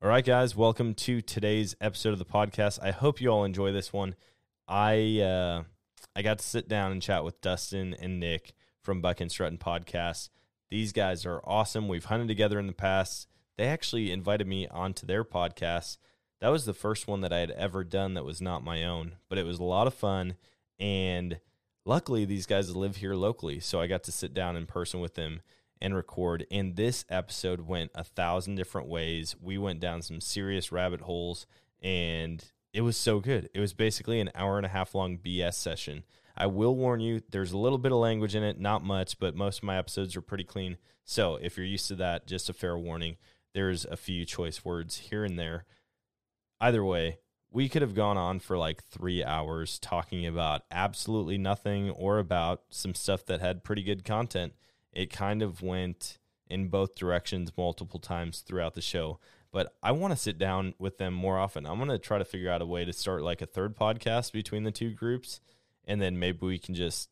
All right, guys, welcome to today's episode of the podcast. I hope you all enjoy this one. I uh, I got to sit down and chat with Dustin and Nick from Buckin' Struttin' podcast. These guys are awesome. We've hunted together in the past. They actually invited me onto their podcast. That was the first one that I had ever done that was not my own, but it was a lot of fun. And luckily, these guys live here locally, so I got to sit down in person with them and record. And this episode went a thousand different ways. We went down some serious rabbit holes, and it was so good. It was basically an hour and a half long BS session. I will warn you, there's a little bit of language in it, not much, but most of my episodes are pretty clean. So if you're used to that, just a fair warning. There's a few choice words here and there. Either way, we could have gone on for like three hours talking about absolutely nothing or about some stuff that had pretty good content. It kind of went in both directions multiple times throughout the show. But I want to sit down with them more often. I'm going to try to figure out a way to start like a third podcast between the two groups. And then maybe we can just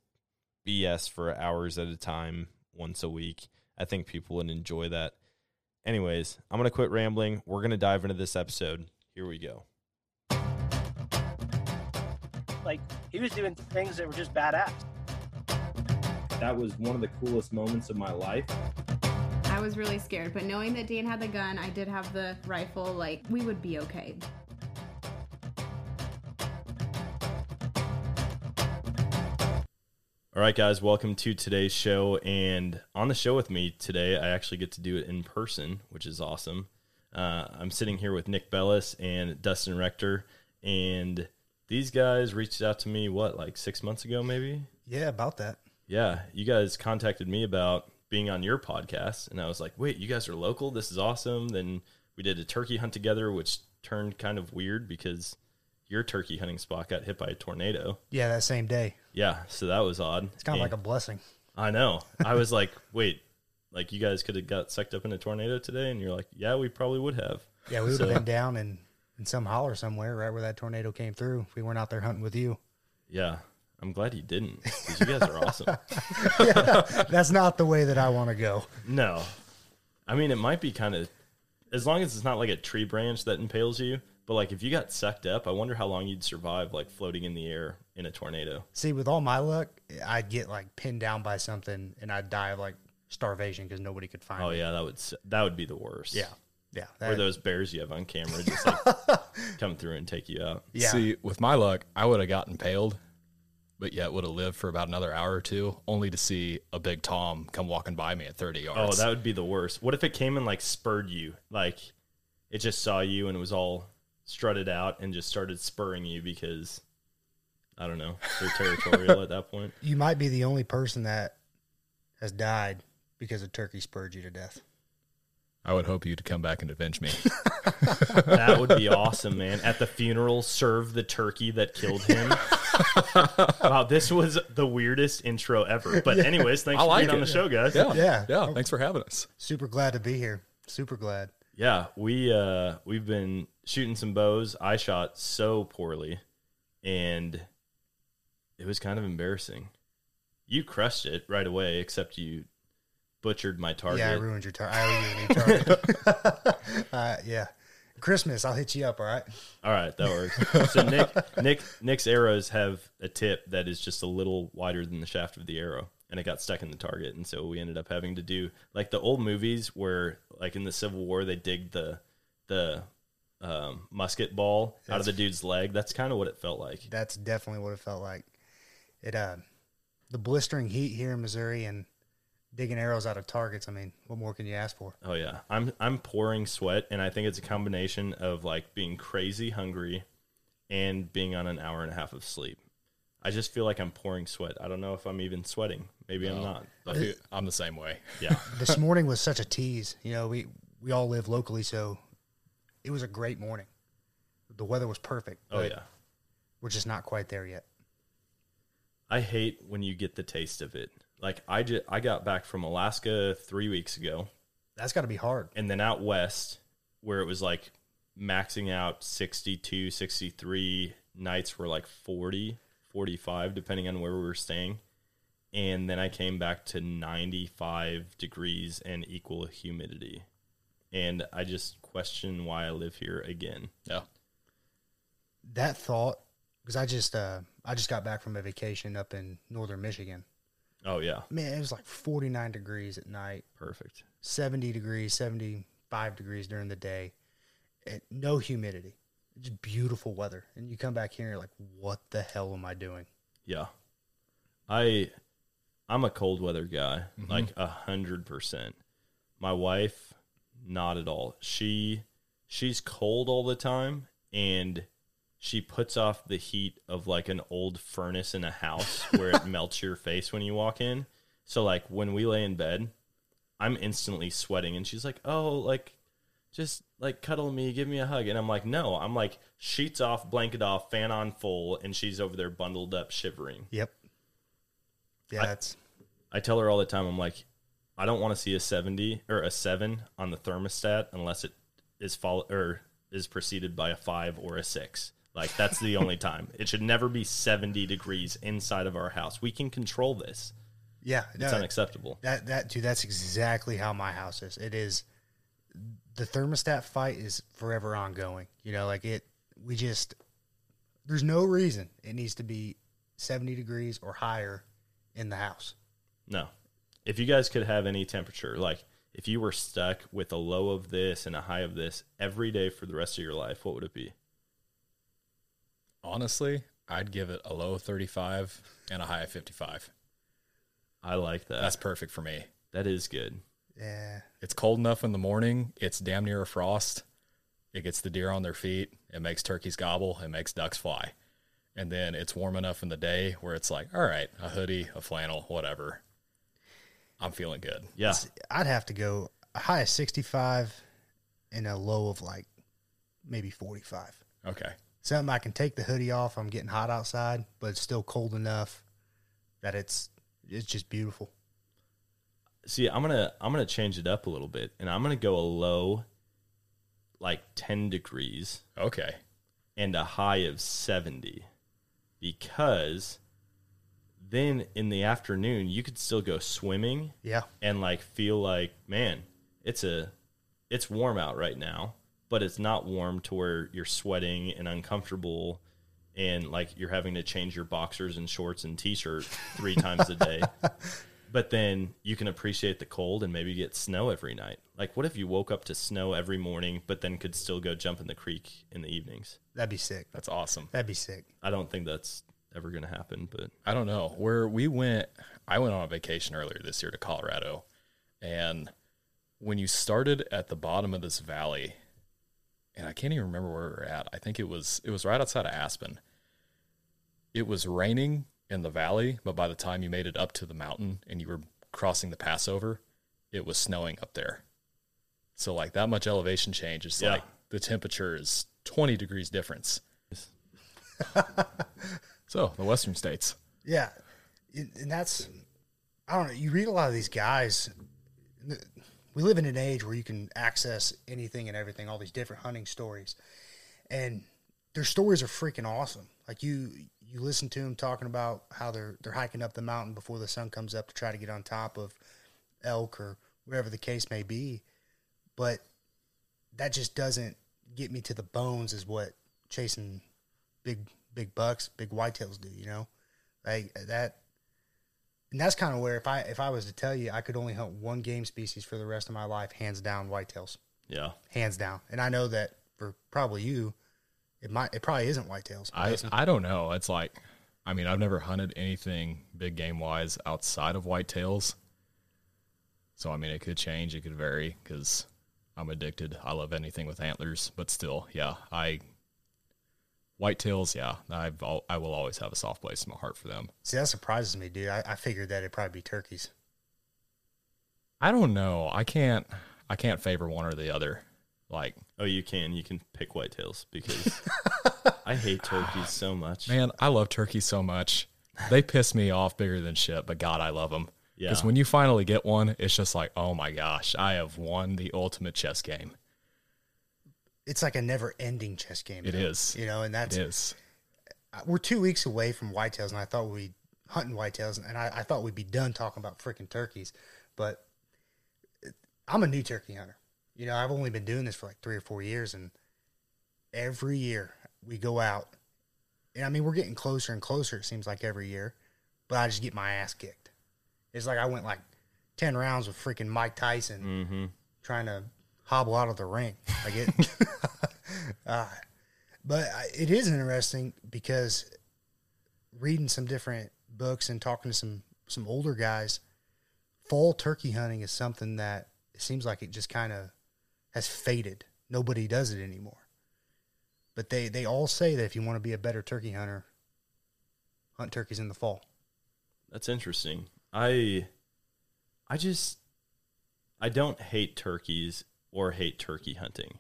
BS for hours at a time once a week. I think people would enjoy that. Anyways, I'm going to quit rambling. We're going to dive into this episode. Here we go. Like he was doing things that were just badass. That was one of the coolest moments of my life. I was really scared, but knowing that Dan had the gun, I did have the rifle, like, we would be okay. All right, guys, welcome to today's show. And on the show with me today, I actually get to do it in person, which is awesome. Uh, I'm sitting here with Nick Belles and Dustin Rector, and these guys reached out to me, what, like six months ago, maybe? Yeah, about that. Yeah, you guys contacted me about being on your podcast, and I was like, wait, you guys are local? This is awesome. Then we did a turkey hunt together, which turned kind of weird because your turkey hunting spot got hit by a tornado. Yeah, that same day. Yeah, so that was odd. It's kind of like a blessing. I know. I was like, wait, like you guys could have got sucked up in a tornado today, and you're like, yeah, we probably would have. Yeah, we would So- have been down in, in some holler somewhere right where that tornado came through if we weren't out there hunting with you. Yeah, I'm glad you didn't because you guys are awesome. That's not the way that I want to go. No, I mean it might be kind of as long as it's not like a tree branch that impales you. But like if you got sucked up, I wonder how long you'd survive like floating in the air in a tornado. See, with all my luck, I'd get like pinned down by something and I'd die of like starvation because nobody could find Oh me. Oh, yeah, that would that would be the worst. Yeah. Yeah. or those bears you have on camera just like come through and take you out. yeah. See, with my luck, I would have gotten impaled, but yet would have lived for about another hour or two, only to see a big Tom come walking by me at 30 yards. Oh, that would be the worst. What if it came and like spurred you? Like it just saw you and it was all strutted out and just started spurring you because I don't know, they're territorial at that point. you might be the only person that has died because a turkey spurred you to death. I would hope you'd come back and avenge me. That would be awesome, man. At the funeral, serve the turkey that killed him. wow, this was the weirdest intro ever. But anyways, thanks I for like being on it. the show, guys. yeah. Yeah. Yeah. Thanks for having us. Super glad to be here. Super glad. Yeah, we uh we've been shooting some bows. I shot so poorly and it was kind of embarrassing. You crushed it right away, except you butchered my target. Yeah, I ruined your target. I owe you a new target. uh, yeah. Christmas, I'll hit you up, all right? All right, that works. so Nick Nick Nick's arrows have a tip that is just a little wider than the shaft of the arrow. And it got stuck in the target, and so we ended up having to do like the old movies where, like in the Civil War, they dig the the um, musket ball out of the dude's leg. That's kind of what it felt like. That's definitely what it felt like. It uh the blistering heat here in Missouri and digging arrows out of targets, I mean, what more can you ask for? Oh yeah, I'm I'm pouring sweat, and I think it's a combination of like being crazy hungry and being on an hour and a half of sleep. I just feel like I'm pouring sweat. I don't know if I'm even sweating. Maybe I'm not. I But feel- I'm the same way. yeah, This morning was such a tease. You know, we we all live locally, so it was a great morning. The weather was perfect. oh yeah. We're just not quite there yet. I hate when you get the taste of it. Like I just I got back from Alaska three weeks ago, That's got to be hard. and then out west where it was like maxing out 62 63 nights were like 40 45 depending on where we were staying and then i came back to 95 degrees and equal humidity and I just question why I live here again. Yeah. That thought, because I just uh, I just got back from a vacation up in northern Michigan. Oh yeah, Man, it was like 49 degrees at night, perfect. 70 degrees, 75 degrees during the day, and no humidity. Just beautiful weather. And you come back here and you're like, what the hell am I doing? Yeah, I I'm a cold weather guy, mm-hmm. like a hundred percent. My wife, not at all. She she's cold all the time, and she puts off the heat of like an old furnace in a house where it melts your face when you walk in. So like when we lay in bed, I'm instantly sweating, and she's like, "Oh, like." Just like cuddle me, give me a hug. And I'm like, no, I'm like sheets off, blanket off, fan on full, and she's over there bundled up, shivering. Yep. Yeah, I- that's I tell her all the time, I'm like, I don't want to see a 70 or a 7 on the thermostat unless it is follow or is preceded by a 5 or a 6. Like that's the only time. It should never be 70 degrees inside of our house. We can control this. yeah. It's no, unacceptable. That that dude, that's exactly how my house is. It is the thermostat fight is forever ongoing. You know, like it we just there's no reason it needs to be 70 degrees or higher in the house. No. If you guys could have any temperature, like if you were stuck with a low of this and a high of this every day for the rest of your life, what would it be? Honestly, I'd give it a low 35 and a high of 55. I like that. That's perfect for me. that is good. Yeah. It's cold enough in the morning. It's damn near a frost. It gets the deer on their feet. It makes turkeys gobble. It makes ducks fly. And then it's warm enough in the day where it's like, all right, a hoodie, a flannel, whatever. I'm feeling good. Yeah. I'd have to go a high of 65 and a low of like maybe 45. Okay. Something I can take the hoodie off. I'm getting hot outside, but it's still cold enough that it's it's just beautiful. See, I'm gonna I'm gonna change it up a little bit, and I'm gonna go a low, like 10 degrees, Okay. and a high of 70, because then in the afternoon you could still go swimming Yeah. and like feel like man, it's a it's warm out right now, but it's not warm to where you're sweating and uncomfortable. And like you're having to change your boxers and shorts and t-shirt three times a day. but then you can appreciate the cold and maybe get snow every night. Like, what if you woke up to snow every morning, but then could still go jump in the creek in the evenings? That'd be sick. That's awesome. That'd be sick. I don't think that's ever going to happen, but I don't know where we went. I went on a vacation earlier this year to Colorado, and when you started at the bottom of this valley, and I can't even remember where we were at. I think it was it was right outside of Aspen. It was raining in the valley, but by the time you made it up to the mountain and you were crossing the Passover, it was snowing up there. So like that much elevation change is Yeah. like the temperature is 20 degrees difference. so the western states. Yeah, and and that's I don't know. You read a lot of these guys. We live in an age where you can access anything and everything, all these different hunting stories, and their stories are freaking awesome. Like you, you listen to them talking about how they're they're hiking up the mountain before the sun comes up to try to get on top of elk or whatever the case may be, but that just doesn't get me to the bones. Is what chasing big big bucks, big whitetails do. You know, like that. And that's kind of where if I if I was to tell you I could only hunt one game species for the rest of my life, hands down whitetails, yeah. hands down. And I know that for probably you, it might it probably isn't whitetails. I I don't know. It's like, I mean, I've never hunted anything big game wise outside of whitetails. So I mean, it could change. It could vary because I'm addicted. I love anything with antlers, but still, yeah, I whitetails. Yeah, I've I will always have a soft place in my heart for them. See, that surprises me, dude. I, I figured that it'd probably be turkeys. I don't know. I can't. I can't favor one or the other. Like, Oh, you can. You can pick whitetails because I hate turkeys so much. man, I love turkeys so much. They piss me off bigger than shit, but God, I love them. Yeah. Because when you finally get one, it's just like, oh my gosh, I have won the ultimate chess game. It's like a never ending chess game. It though, is. You know, and that's It is. we're two weeks away from whitetails, and I thought we'd be hunting whitetails, and I, I thought we'd be done talking about freaking turkeys. But I'm a new turkey hunter. you know, I've only been doing this for like three or four years, and every year we go out, and I mean, we're getting closer and closer. It seems like every year, but I just get my ass kicked. It's like I went like ten rounds with freaking Mike Tyson Mm-hmm. trying to hobble out of the ring. Like it, uh, but it is interesting because reading some different books and talking to some some older guys, fall turkey hunting is something that it seems like it just kind of has faded. Nobody does it anymore. But they they all say that if you want to be a better turkey hunter, hunt turkeys in the fall. That's interesting. I I just I don't hate turkeys or hate turkey hunting.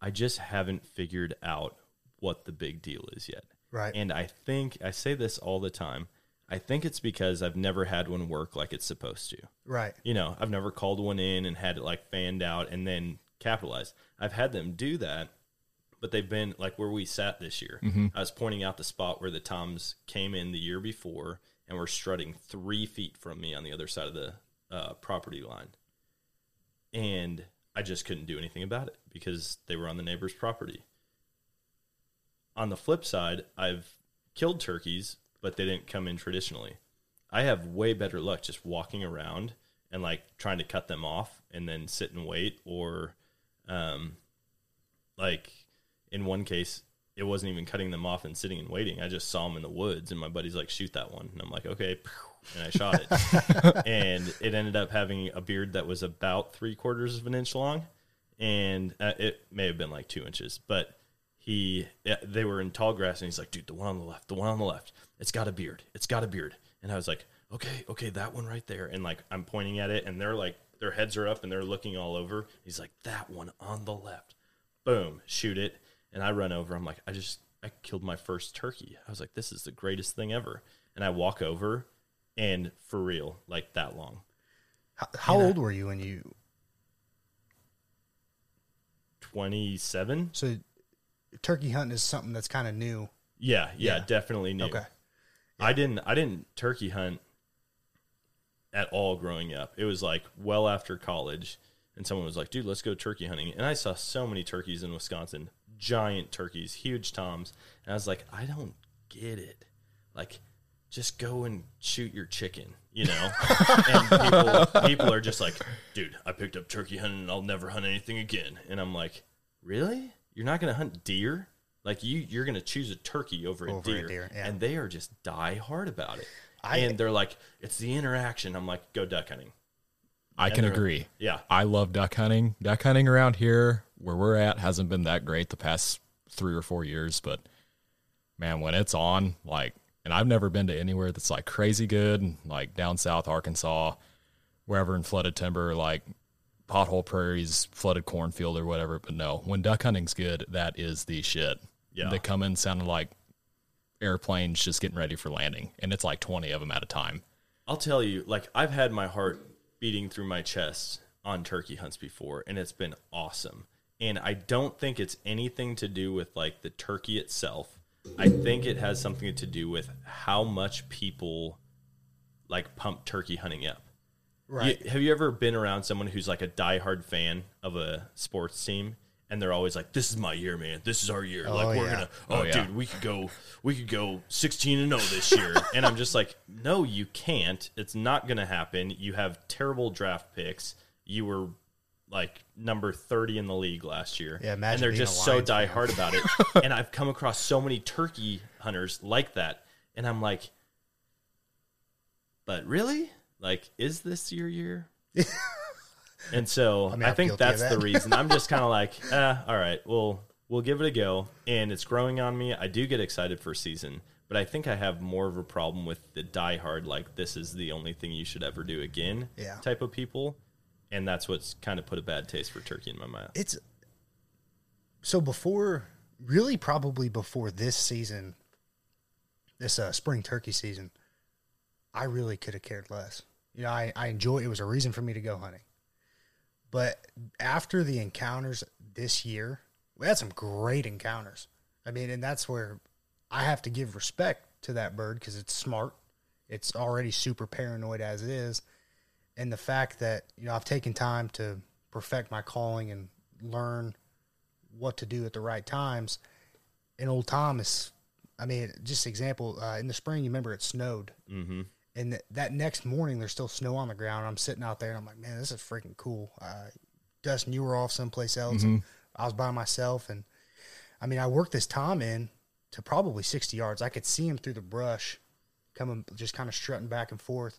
I just haven't figured out what the big deal is yet. Right. And I think I say this all the time. I think it's because I've never had one work like it's supposed to. right. You know, I've never called one in and had it like fanned out and then capitalized. I've had them do that, but they've been like where we sat this year. I was pointing out the spot where the toms came in the year before and were strutting three feet from me on the other side of the uh, property line. And I just couldn't do anything about it because they were on the neighbor's property. On the flip side, I've killed turkeys, but they didn't come in traditionally. I have way better luck just walking around and like trying to cut them off and then sit and wait or um like in one case it wasn't even cutting them off and sitting and waiting. I just saw them in the woods and my buddy's like shoot that one and I'm like okay and I shot it. and it ended up having a beard that was about 3 quarters of an inch long. And uh, it may have been like 2 inches but he they were in tall grass and he's like dude the one on the left the one on the left. It's got a beard. It's got a beard. And i was like okay okay that one right there. And like i'm pointing at it and they're like their heads are up and they're looking all over. He's like that one on the left. Boom shoot it. And i run over. I'm like i just i killed my first turkey. I was like this is the greatest thing ever. And i walk over and for real like that long How, how old were you when you? 27 So, turkey hunting is something that's kind of new. yeah yeah, Yeah. definitely new Okay. I didn't I didn't turkey hunt at all growing up. It was like well after college and someone was like, "Dude, let's go turkey hunting." And I saw so many turkeys in Wisconsin, giant turkeys, huge toms, and I was like, "I don't get it." Like just go and shoot your chicken, you know? and people people are just like, "Dude, I picked up turkey hunting and I'll never hunt anything again." And I'm like, "Really? You're not going to hunt deer?" Like you, you're going to choose a turkey over, Over a a deer, deer, yeah. and they are just die hard about it. I- and they're like, it's the interaction. I'm like, go duck hunting. I can they're- agree. Yeah, I love duck hunting. Duck hunting around here where we're at hasn't been that great the past three or four years, but man, when it's on, like, and I've never been to anywhere that's like crazy good, like down south Arkansas, wherever in flooded timber, like pothole prairies, flooded cornfield or whatever. But no, when duck hunting's good, that is the shit. Yeah. They come in sounding like airplanes just getting ready for landing, and it's like 20 of them at a time. I'll tell you, like I've had my heart beating through my chest on turkey hunts before, and it's been awesome. And I don't think it's anything to do with like the turkey itself. I think it has something to do with how much people like pump turkey hunting up. Right. You- have you ever been around someone who's like a diehard fan of a sports team? And they're always like, "This is my year, man. This is our year. Oh, like we're yeah. gonna, oh, Oh, yeah. dude, we could go, we could go sixteen and zero this year." and I'm just like, "No, you can't. It's not gonna happen. You have terrible draft picks. You were like number thirty in the league last year. Yeah, imagine and they're just so fan. diehard about it. and I've come across so many turkey hunters like that, and I'm like, but really, like, is this your year? and so I, mean, I'm think that's the reason. I'm just kind of like, eh, all right, well, we'll give it a go, and it's growing on me. I do get excited for a season, but I think I have more of a problem with the diehard, like this is the only thing you should ever do again, Yeah. type of people, and that's what's kind of put a bad taste for turkey in my mouth. it's so before really probably before this season this uh, spring turkey season i really could have cared less. You know I, I enjoy it was a reason for me to go hunting. But after the encounters this year we had some great encounters. I mean and that's where i have to give respect to that bird because it's smart. It's already super paranoid as it is and the fact that you know I've taken time to perfect my calling and learn what to do at the right times. And old Thomas, I mean, just example. Uh, in the spring, you remember it snowed, Mm-hmm. and th- that next morning there's still snow on the ground. I'm sitting out there and I'm like, man, this is freaking cool. Uh, Dustin, you were off someplace else, and I was by myself, and I mean, I worked this Tom in to probably 60 yards. I could see him through the brush, coming, just kind of strutting back and forth,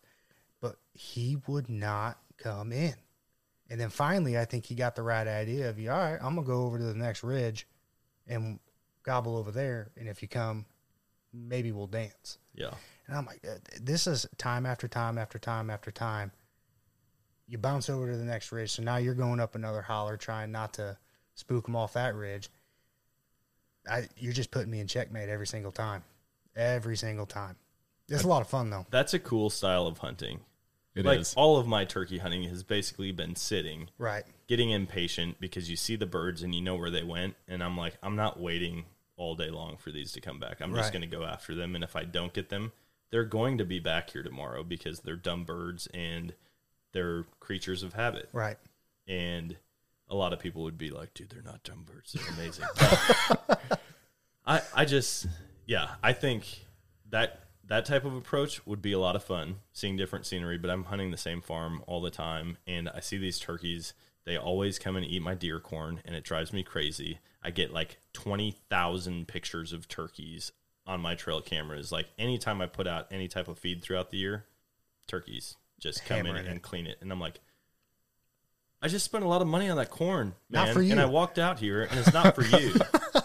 but he would not come in. And then finally, I think he got the right idea of, you, all right, I'm gonna go over to the next ridge, and gobble over there, and if you come, maybe we'll dance. Yeah. And I'm like, uh, this is time after time after time after time. You bounce over to the next ridge, so now you're going up another holler, trying not to spook them off that ridge. I, you're just putting me in checkmate every single time, every single time. It's a lot of fun though. That's a cool style of hunting. It is. like all of my turkey hunting has basically been sitting, Right. getting impatient because you see the birds and you know where they went, and I'm like, I'm not waiting all day long for these to come back. I'm just going to go after them, and if I don't get them, they're going to be back here tomorrow because they're dumb birds and they're creatures of habit. Right. and a lot of people would be like, "Dude, they're not dumb birds. They're amazing." I I just yeah, I think that that type of approach would be a lot of fun, seeing different scenery. But I'm hunting the same farm all the time, and I see these turkeys. They always come and eat my deer corn, and it drives me crazy. I get like twenty thousand pictures of turkeys on my trail cameras. Like anytime I put out any type of feed throughout the year, turkeys just come in and it. clean it, and I'm like. I just spent a lot of money on that corn, man. Not for And. I walked out here and it's not for you.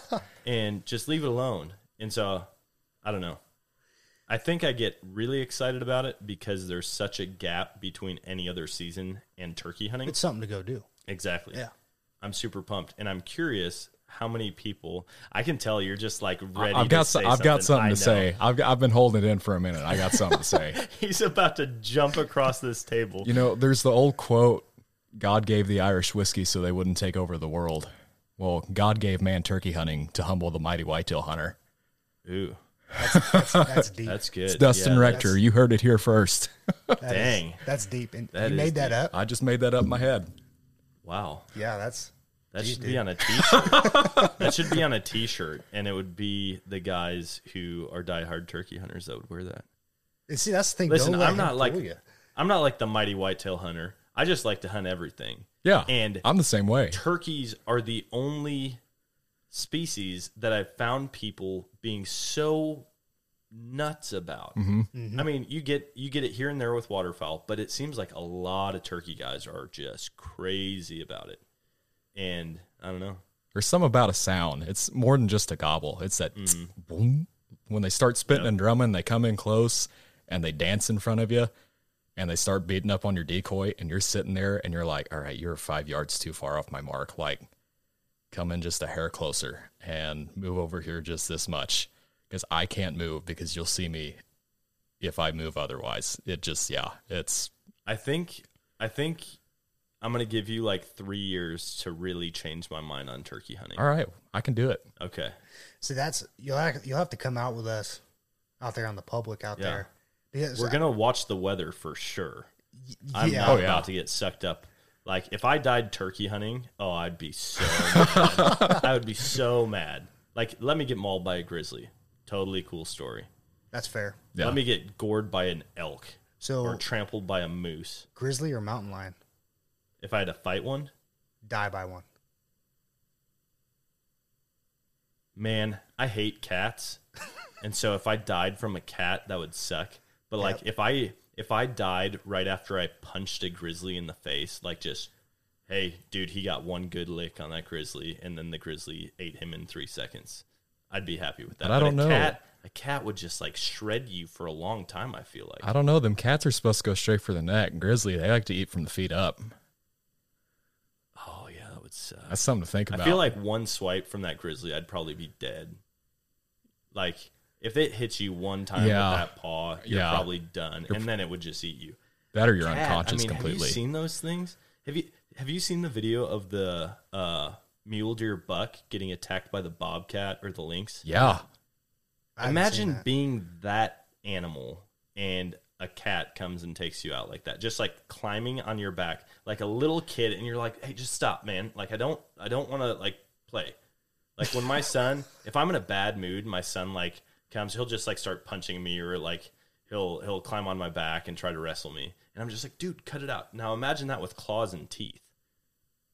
and just leave it alone. And so I don't know. I think I get really excited about it because there's such a gap between any other season and turkey hunting. It's something to go do. exactly. Yeah. I'm super pumped and I'm curious how many people I can tell you're just like ready I've to got say so- I've got something I to know. say. I've I've been holding it in for a minute. I got something to say. He's about to jump across this table. You know, there's the old quote: "God gave the Irish whiskey so they wouldn't take over the world." Well, God gave man turkey hunting to humble the mighty whitetail hunter. Ooh, That's deep. that's good. It's Dustin Yeah, Rector. You heard it here first. That is- Dang. that's deep. And That you is made that deep. up? I just made that up in my head. Wow. Yeah, that's That Jeez, should be on a t-shirt. that should be on a t-shirt, and it would be the guys who are diehard turkey hunters that would wear that. and see that's the thing. Listen, I'm not like you. I'm not like the mighty whitetail hunter. I just like to hunt everything. Yeah, And I'm the same way. turkeys are the only species that I've found people being so nuts about. Mm-hmm. I mean, you get you get it here and there with waterfowl, but it seems like a lot of turkey guys are just crazy about it. And I don't know. There's some about a sound. It's more than just a gobble. It's that tsk, boom. When they start spitting and drumming, they come in close and they dance in front of you and they start beating up on your decoy and you're sitting there and you're like, all right, you're five yards too far off my mark. Like, come in just a hair closer and move over here just this much because I can't move because you'll see me if I move otherwise. It just, yeah, it's I think I think I'm gonna give you like three years to really change my mind on turkey hunting. all right. I can do it. Okay. See, that's you'll have, you'll have to come out with us out there on the public out Yeah. there. Because We're gonna watch the weather for sure. I'm yeah, not Oh, yeah. about to get sucked up. Like if I died turkey hunting, oh, I'd be so mad. I would be so mad. Like let me get mauled by a grizzly. Totally cool story. that's fair. Yeah. Let me get gored by an elk So or trampled by a moose. grizzly or mountain lion, If I had to fight one, die by one. man, I hate cats. and so if I died from a cat, that would suck. But like if I if I died right after I punched a grizzly in the face, like just hey, dude, he got one good lick on that grizzly and then the grizzly ate him in 3 seconds. I'd be happy with that. But I don't a know. Cat, a cat would just like shred you for a long time, I feel like. I don't know. Them cats are supposed to go straight for the neck. Grizzly, they like to eat from the feet up. oh, yeah, that would suck. That's something to think about. I feel like one swipe from that grizzly, I'd probably be dead. Like if it hits you one time Yeah. with that paw, you're Yeah. probably done, and then it would just eat you. that or you're Cat, unconscious I mean, completely. Have you seen those things? Have you have you seen the video of the uh, mule deer buck getting attacked by the bobcat or the lynx? yeah. I haven't seen Imagine that. being that animal and a cat comes and takes you out like that, just like climbing on your back like a little kid, and you're like, "Hey, just stop, man! Like I don't, I don't want to like play." Like when my son, if I'm in a bad mood, my son like comes, he'll just like start punching me or like he'll he'll climb on my back and try to wrestle me, and I'm just like, "Dude, cut it out!" Now imagine that with claws and teeth.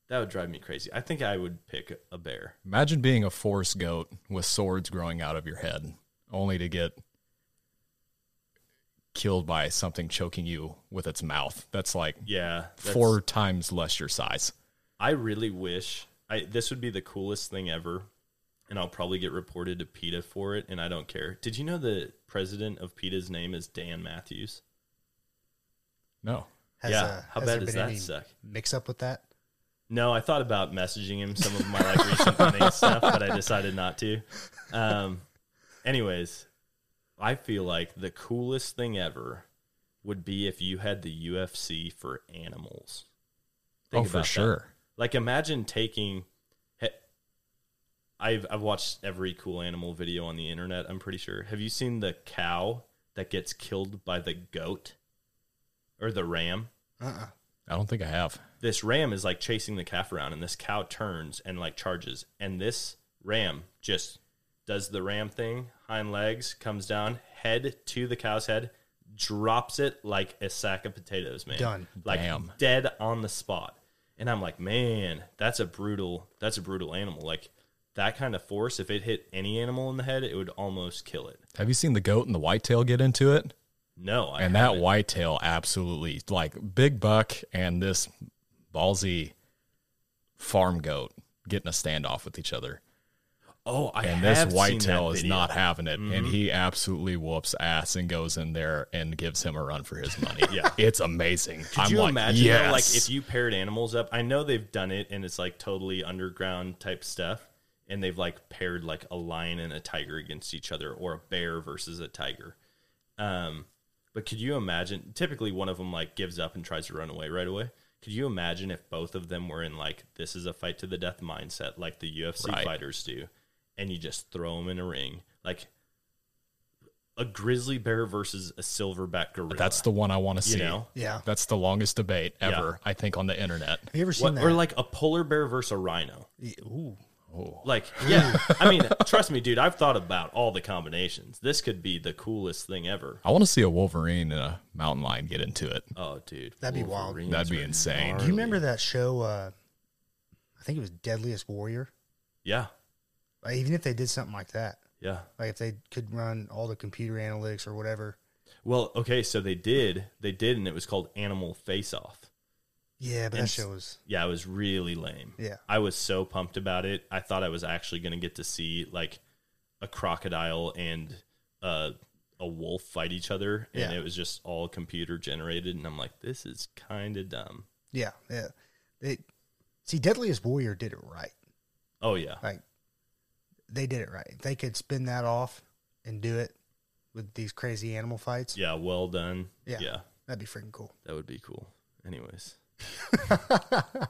That would drive me crazy. I think I would pick a bear. Imagine being a forest goat with swords growing out of your head, only to get killed by something choking you with its mouth. That's like Yeah, that's- four times less your size. I really wish I this would be the coolest thing ever, and I'll probably get reported to PETA for it, and I don't care. Did you know the president of PETA's name is Dan Mathews? No. Has, Yeah, uh, how has bad there does been that any suck? Mix up with that. No, I thought about messaging him some of my like recent hunting stuff, but I decided not to. Um, anyways, I feel like the coolest thing ever would be if you had the UFC for animals. Think oh, for about that. sure. Like imagine taking he- I've I've watched every cool animal video on the internet, I'm pretty sure. Have you seen the cow that gets killed by the goat or the ram? Uh-uh. I don't think I have. This ram is like chasing the calf around and this cow turns and like charges and this ram just does the ram thing, hind legs, comes down, head to the cow's head, drops it like a sack of potatoes, man. Done. Like Damn. dead on the spot. And I'm like, man, that's a brutal that's a brutal animal. Like that kind of force, if it hit any animal in the head, it would almost kill it. Have you seen the goat and the whitetail get into it? No, I and that haven't. whitetail absolutely like big buck and this ballsy farm goat getting a standoff with each other. Oh, I and this whitetail is. Mm-hmm. not having it, and he absolutely whoops ass and goes in there and gives him a run for his money. Yeah. it's amazing. Could I'm you like, imagine though, yes. like if you paired animals up? I know they've done it and it's like totally underground type stuff. And they've like paired like a lion and a tiger against each other or a bear versus a tiger. Um, but could you imagine typically one of them like gives up and tries to run away right away? Could you imagine if both of them were in like this is a fight to the death mindset like the UFC Right. fighters do and you just throw them in a ring like a grizzly bear versus a silverback gorilla. That's the one I want to see. you see. know. Yeah. That's the longest debate Yeah. ever, I think, on the internet. Have you ever seen What, that? or like a polar bear versus a rhino. Yeah, Ooh. Like, yeah, I mean, trust me, dude. I've thought about all the combinations. This could be the coolest thing ever. I want to see a Wolverine and a mountain lion get into it. Oh, dude, That'd be wild. Wolverines That'd be are insane. Do you remember that show? Uh, I think it was Deadliest Warrior. Yeah, Like, even if they did something like that, yeah. like if they could run all the computer analytics or whatever. Well, okay, so they did, they did, and it was called Animal Face Off. Yeah, but And that show was. Yeah, it was really lame. Yeah. I was so pumped about it. I thought I was actually going to get to see like a crocodile and uh, a wolf fight each other, and Yeah. it was just all computer generated. And I'm like, this is kind of dumb. Yeah, yeah. They see Deadliest Warrior did it right. Oh yeah, Like they did it right. If they could spin that off and do it with these crazy animal fights, yeah, well done. Yeah. yeah. that'd be freaking cool. That would be cool. Anyways,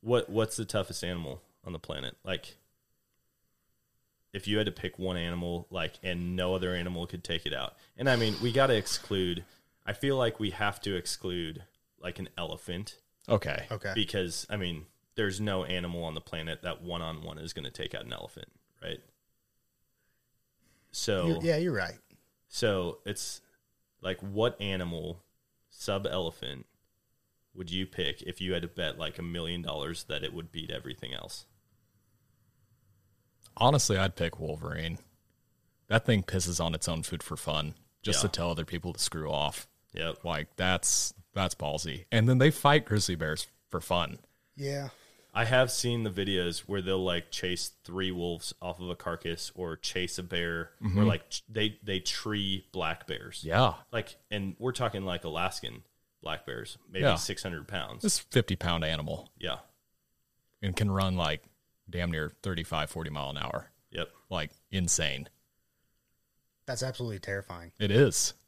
what what's the toughest animal on the planet? Like, if you had to pick one animal, like, and no other animal could take it out, and I mean, we got to exclude. I feel like we have to exclude like an elephant Okay. Okay. because I mean, there's no animal on the planet that one on one is going to take out an elephant, right? So You're- yeah, you're right. so it's like what animal sub elephant would you pick if you had to bet like a million dollars that it would beat everything else? Honestly, I'd pick Wolverine. That thing pisses on its own food for fun, just Yeah. to tell other people to screw off. Yep. Like that's that's ballsy. And then they fight grizzly bears for fun. Yeah, I have seen the videos where they'll like chase three wolves off of a carcass or chase a bear or mm-hmm. like ch- they they tree black bears. Yeah. Like and we're talking like Alaskan black bears, maybe Yeah. 600 pounds. This 50 pound animal yeah. and can run like damn near 35, 40 mile an hour. Yep. Like insane. that's absolutely terrifying. It is.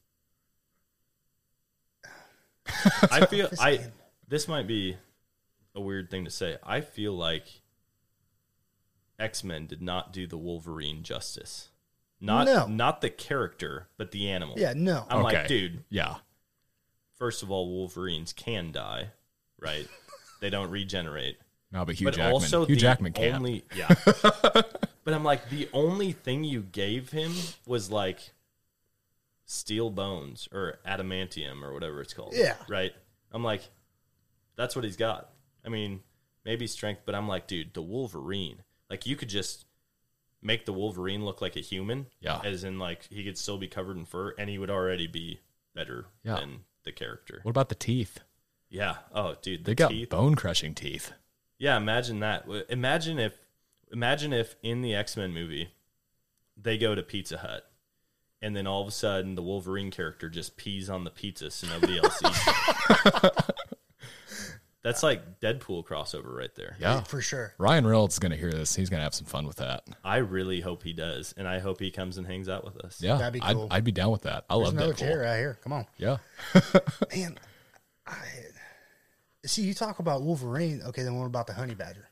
I feel This I man. this might be a weird thing to say. I feel like X Men did not do the Wolverine justice. Not No. not the character, but the animal. Yeah, no. I'm like, Okay. dude, Yeah. First of all, Wolverines can die, right? they don't regenerate. No, but Hugh but Jackman. also Hugh the Jackman can't. only yeah. but I'm like the only thing you gave him was like steel bones or adamantium or whatever it's called. Yeah. Right. I'm like, that's what he's got. I mean, maybe strength, but I'm like, dude, the Wolverine. Like you could just make the Wolverine look like a human. Yeah. As in like he could still be covered in fur and he would already be better Yeah. than the character. What about the teeth? Yeah. Oh, dude, the They got teeth. bone crushing teeth. Yeah, imagine that. Imagine if imagine if in the X-Men movie they go to Pizza Hut and then all of a sudden the Wolverine character just pees on the pizza so nobody else eats it. That's like Deadpool crossover right there. Yeah. for sure. Ryan Reynolds is going to hear this. He's going to have some fun with that. I really hope he does, and I hope he comes and hangs out with us. Yeah. That'd be I'd, cool. I'd be down with that. I There's love another Deadpool. chair right here. Come on, Yeah. man. I see you talk about Wolverine. Okay, then what about the honey badger?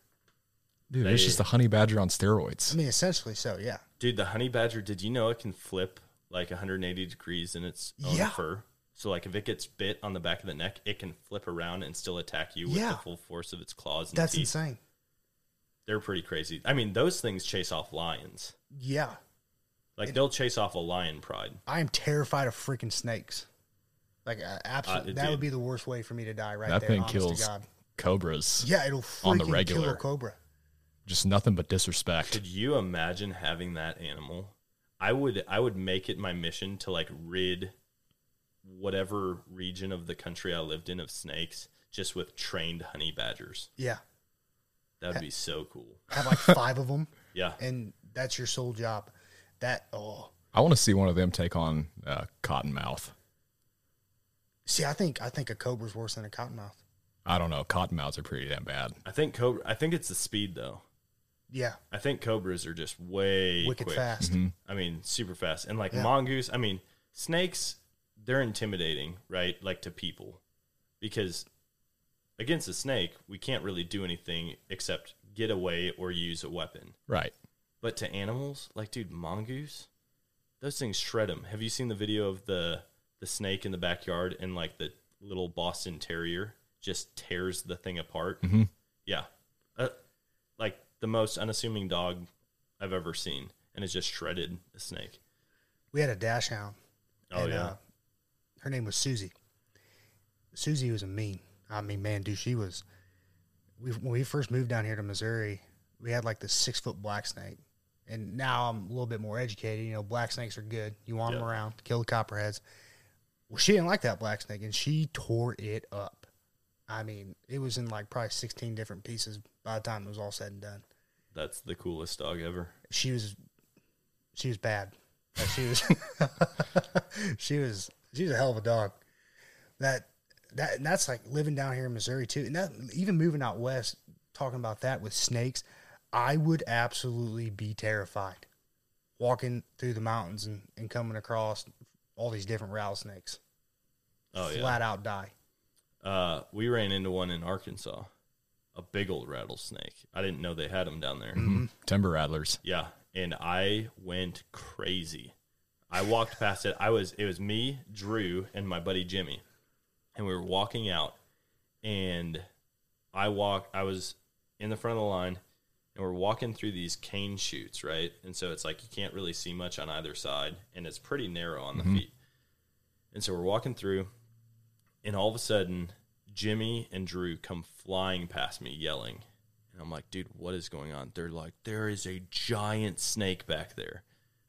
Dude, it's They- just a honey badger on steroids. I mean, essentially, so yeah. Dude, the honey badger, did you know it can flip like 180 degrees in its own Yeah. fur? So like if it gets bit on the back of the neck, it can flip around and still attack you with Yeah. the full force of its claws and That's teeth. insane. They're pretty crazy. I mean, those things chase off lions. Yeah, Like they'll chase off a lion pride. I am terrified of freaking snakes. Like, uh, absolutely, Uh, that dude. would be the worst way for me to die. Right that there. thing honest to kills God. cobras. Yeah, it'll on the regular. kill a cobra. Just nothing but disrespect. Could you imagine having that animal? I would I would make it my mission to like rid whatever region of the country I lived in of snakes just with trained honey badgers. Yeah, That would be so cool. have like five of them, Yeah. and that's your sole job. That oh, I want to see one of them take on uh, Cottonmouth. see, I think I think a cobra's worse than a cottonmouth. I don't know. Cottonmouths are pretty damn bad. I think cobra I think it's the speed though. Yeah, I think cobras are just way wicked quick. fast. I mean, super fast. And like Yeah. mongoose, I mean, snakes, they're intimidating, right? Like to people. Because against a snake, we can't really do anything except get away or use a weapon. Right. But to animals, like dude, mongoose, those things shred them. Have you seen the video of the the snake in the backyard and like the little Boston Terrier just tears the thing apart? Mhm. Yeah, uh, like the most unassuming dog I've ever seen, and it's just shredded a snake. We had a dachshund. Oh and, yeah, uh, her name was Susie. Susie was a mean. I mean, man, dude, she was. We when we first moved down here to Missouri, we had like this six foot black snake, and now I'm a little bit more educated. You know, black snakes are good. You want them around to kill the copperheads. Well, she didn't like that black snake, and she tore it up. I mean, it was in like probably 16 different pieces by the time it was all said and done. that's the coolest dog ever. She was, she was bad. She was, she was, she was a hell of a dog. That that and that's like living down here in Missouri too, and that even moving out west. Talking about that with snakes, I would absolutely be terrified walking through the mountains and, and coming across all these different rattlesnakes. Oh yeah, Flat out die. Uh, we ran into one in Arkansas, a big old rattlesnake. I didn't know they had them down there. Timber rattlers. Yeah, and I went crazy. I walked past it. I was it was me, Drew, and my buddy Jimmy, and we were walking out, and I walked. I was in the front of the line, and we're walking through these cane shoots, right? And so it's like you can't really see much on either side, and it's pretty narrow on the mm-hmm. feet. And so we're walking through, and all of a sudden, Jimmy and Drew come flying past me, yelling. And I'm like, dude, what is going on? They're like, there is a giant snake back there.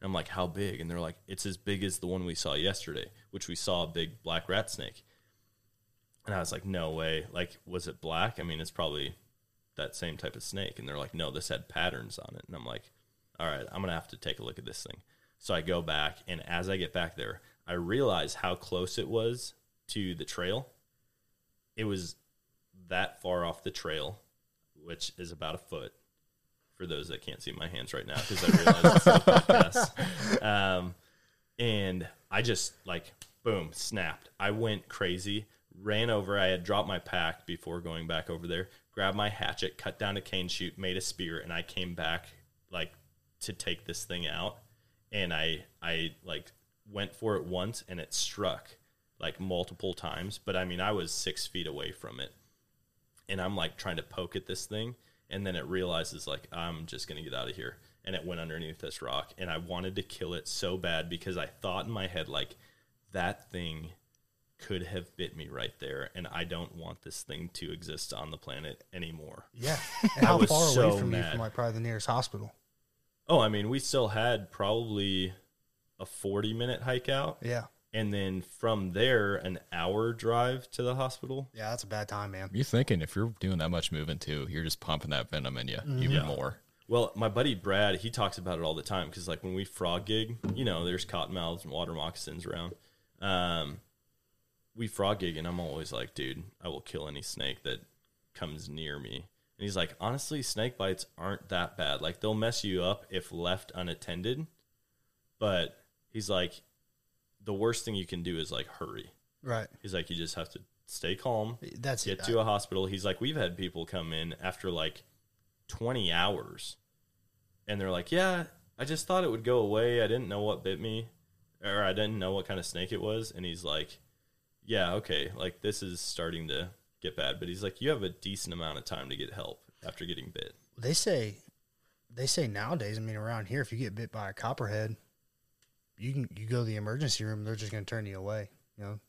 I'm like, how big? And they're like, it's as big as the one we saw yesterday, which we saw a big black rat snake. And I was like, no way. Like, was it black? I mean, it's probably that same type of snake. And they're like, no, this had patterns on it. And I'm like, all right, I'm going to have to take a look at this thing. So I go back, and as I get back there, I realize how close it was to the trail. It was that far off the trail, which is about a foot for those that can't see my hands right now because I realize it's a podcast. Um, and I just like boom snapped. I went crazy, ran over. I had dropped my pack before going back over there. Grabbed my hatchet, cut down a cane shoot, made a spear, and I came back like to take this thing out. And I I like went for it once, and it struck like multiple times. But I mean, I was six feet away from it, and I'm like trying to poke at this thing, and then it realizes like I'm just gonna get out of here, and it went underneath this rock, and I wanted to kill it so bad because I thought in my head like that thing could have bit me right there, and I don't want this thing to exist on the planet anymore. Yeah. And how far so away from you from like probably the nearest hospital? Oh, I mean, we still had probably a 40 minute hike out. Yeah. And then from there, an hour drive to the hospital. Yeah, that's a bad time, man. You're thinking if you're doing that much moving too, you're just pumping that venom in you even Yeah. more. Well, my buddy Brad, he talks about it all the time because, like, when we frog gig, you know, there's cottonmouths and water moccasins around. Um, we frog gig, and I'm always like, dude, I will kill any snake that comes near me. And he's like, honestly, snake bites aren't that bad. Like, they'll mess you up if left unattended. But he's like, the worst thing you can do is like hurry. Right. He's like, you just have to stay calm, That's get it. to a hospital. He's like, we've had people come in after like 20 hours and they're like, yeah, I just thought it would go away. I didn't know what bit me or I didn't know what kind of snake it was. And he's like, yeah, okay, like this is starting to get bad. But he's like, you have a decent amount of time to get help after getting bit. They say, they say nowadays. I mean, around here, if you get bit by a copperhead, you can you go to the emergency room. They're just going to turn you away. You know.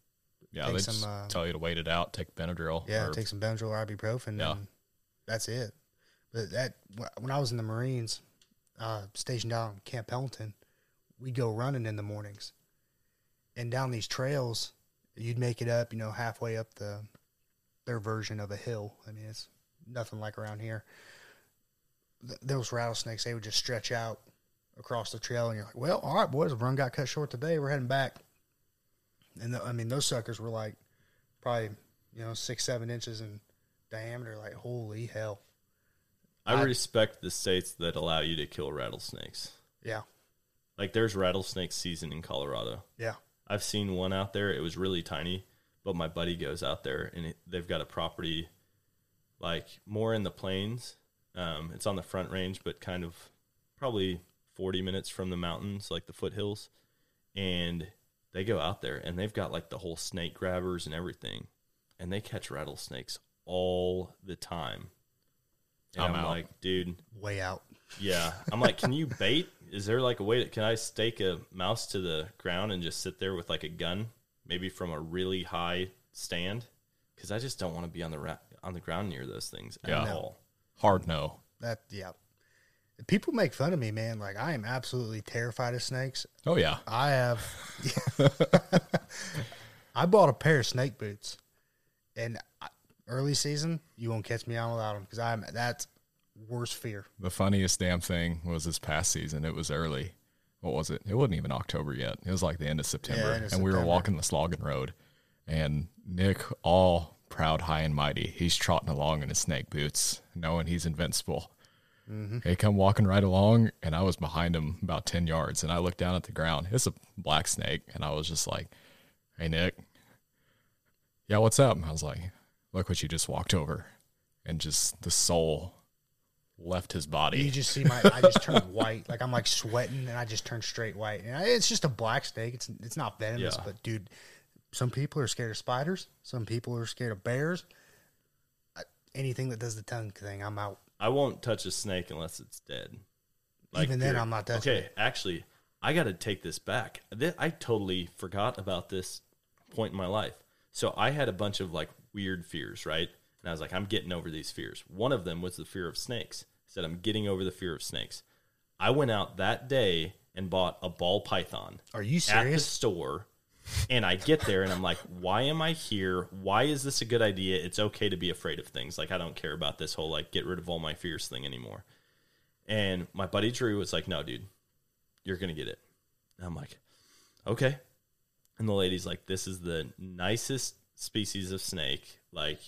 Yeah, Take they some, just uh, tell you to wait it out, take Benadryl. Yeah, or- take some Benadryl or ibuprofen. Yeah. And that's it. But that when I was in the Marines, uh, stationed down in Camp Pendleton, we'd go running in the mornings, and down these trails, you'd make it up. You know, halfway up the their version of a hill. I mean, it's nothing like around here. Th- those rattlesnakes, they would just stretch out across the trail, and you're like, "Well, all right, boys, the run got cut short today. We're heading back." And the, I mean, those suckers were like probably you know six, seven inches in diameter. Like, holy hell! I I- respect the states that allow you to kill rattlesnakes. Yeah, Like there's rattlesnake season in Colorado. yeah, I've seen one out there. It was really tiny, but my buddy goes out there and it, they've got a property like more in the plains. Um, it's on the front range, but kind of probably 40 minutes from the mountains, like the foothills. And they go out there and they've got like the whole snake grabbers and everything. And they catch rattlesnakes all the time. And I'm I'm, out. like, dude, way out. yeah. I'm like, can you bait? Is there like a way that can I stake a mouse to the ground and just sit there with like a gun, maybe from a really high stand? Because I just don't want to be on the ra- on the ground near those things at Yeah. all. Hard no. That yeah. People make fun of me, man. Like I am absolutely terrified of snakes. Oh yeah. I have. I bought a pair of snake boots, and early season you won't catch me out without them because I'm that's worst fear. The funniest damn thing was this past season. It was early. What was it? It wasn't even October yet. It was like the end of September. end of and we were walking the Slogan Road. And Nick, all proud, high, and mighty, he's trotting along in his snake boots, knowing he's invincible. Mm-hmm. He come walking right along, and I was behind him about 10 yards. And I looked down at the ground. It's a black snake. And I was just like, hey, Nick. Yeah, what's up? I was like, look what you just walked over. And just the soul left his body. You just see my I just turned white, like I'm like sweating, and I just turned straight white. And I, it's just a black snake. It's it's not venomous, Yeah. but dude, some people are scared of spiders. Some people are scared of bears. Anything that does the tongue thing, I'm out. I won't touch a snake unless it's dead. Like Even then. I'm not touching Okay, it. actually, I got to take this back. I totally forgot about this point in my life. So I had a bunch of like weird fears, right? And I was like, I'm getting over these fears. One of them was the fear of snakes. I said, I'm getting over the fear of snakes. I went out that day and bought a ball python Are you at the serious? store. And I get there and I'm like, why am I here? Why is this a good idea? It's okay to be afraid of things. Like, I don't care about this whole, like, get rid of all my fears thing anymore. And my buddy Drew was like, no, dude, you're going to get it. And I'm like, okay. And the lady's like, this is the nicest species of snake. Like,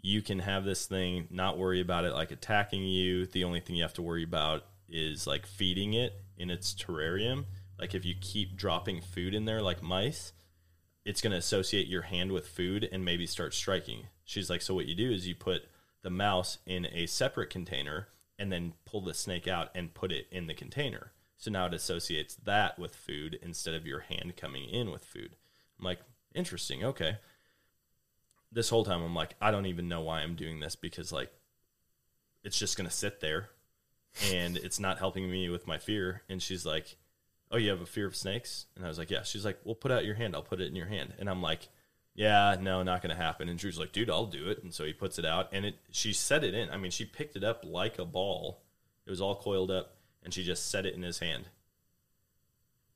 you can have this thing, not worry about it like attacking you. The only thing you have to worry about is like feeding it in its terrarium. Like, if you keep dropping food in there like mice, it's going to associate your hand with food and maybe start striking. She's like, so what you do is you put the mouse in a separate container and then pull the snake out and put it in the container. So now it associates that with food instead of your hand coming in with food. I'm like, interesting. Okay. This whole time, I'm like, I don't even know why I'm doing this because, like, it's just going to sit there and it's not helping me with my fear. And she's like, Oh, you have a fear of snakes? And I was like, Yeah. She's like, Well, put out your hand. I'll put it in your hand. And I'm like, Yeah, no, not going to happen. And Drew's like, Dude, I'll do it. And so he puts it out and it, she set it in. I mean, she picked it up like a ball. It was all coiled up and she just set it in his hand.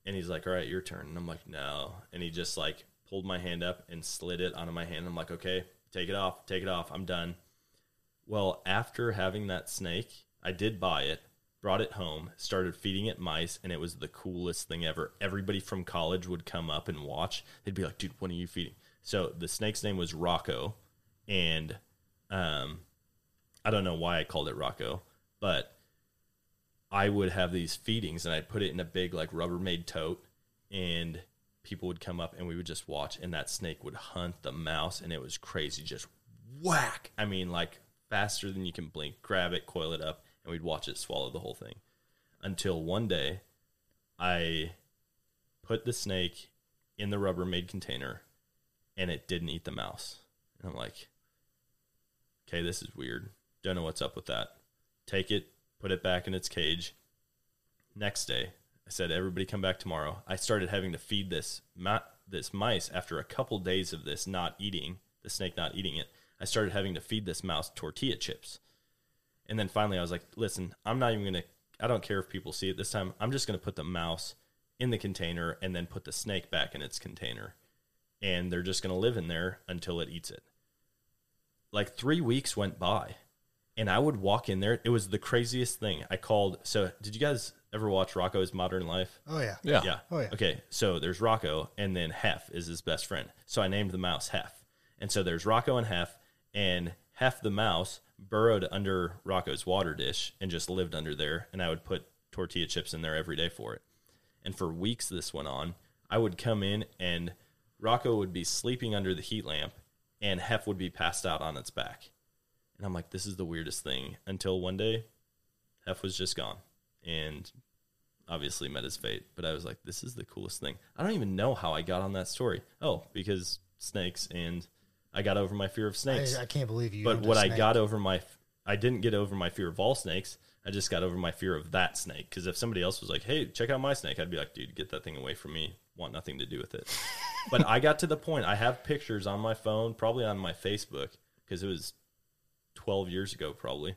And he's like, All right, your turn. And I'm like, No. And he just like pulled my hand up and slid it onto my hand. I'm like, Okay, take it off, take it off. I'm done. Well, after having that snake, I did buy it, brought it home, started feeding it mice, and it was the coolest thing ever. Everybody from college would come up and watch. They'd be like, dude, what are you feeding? So the snake's name was Rocco. And um, I don't know why I called it Rocco, but I would have these feedings and I'd put it in a big, like, Rubbermaid tote, and people would come up and we would just watch, and that snake would hunt the mouse, and it was crazy. Just whack. I mean, like, faster than you can blink, grab it, coil it up, and we'd watch it swallow the whole thing. Until one day, I put the snake in the Rubbermaid container and it didn't eat the mouse. And I'm like, okay, this is weird. Don't know what's up with that. Take it, put it back in its cage. Next day, I said, everybody come back tomorrow. I started having to feed this ma- this mice after a couple days of this not eating, the snake not eating it. I started having to feed this mouse tortilla chips. And then finally I was like, listen, I'm not even going to, I don't care if people see it this time. I'm just going to put the mouse in the container and then put the snake back in its container. And they're just going to live in there until it eats it. Like three weeks went by and I would walk in there. It was the craziest thing. I called. So, did you guys ever watch Rocco's Modern Life? Oh yeah. Yeah. Yeah. Oh, yeah. Okay. So there's Rocco, and then Hef is his best friend. So I named the mouse Hef. And so there's Rocco and Hef, and Hef the mouse burrowed under Rocco's water dish and just lived under there. And I would put tortilla chips in there every day for it. And for weeks this went on. I would come in, and Rocco would be sleeping under the heat lamp, and Hef would be passed out on its back. And I'm like, this is the weirdest thing. Until one day, Hef was just gone. And obviously met his fate. But I was like, this is the coolest thing. I don't even know how I got on that story. Oh, because snakes and I got over my fear of snakes. I, I can't believe you. but what I got over my, I didn't get over my fear of all snakes. I just got over my fear of that snake. Because if somebody else was like, hey, check out my snake, I'd be like, dude, get that thing away from me. Want nothing to do with it. but I got to the point, I have pictures on my phone, probably on my Facebook, because it was 12 years ago, probably,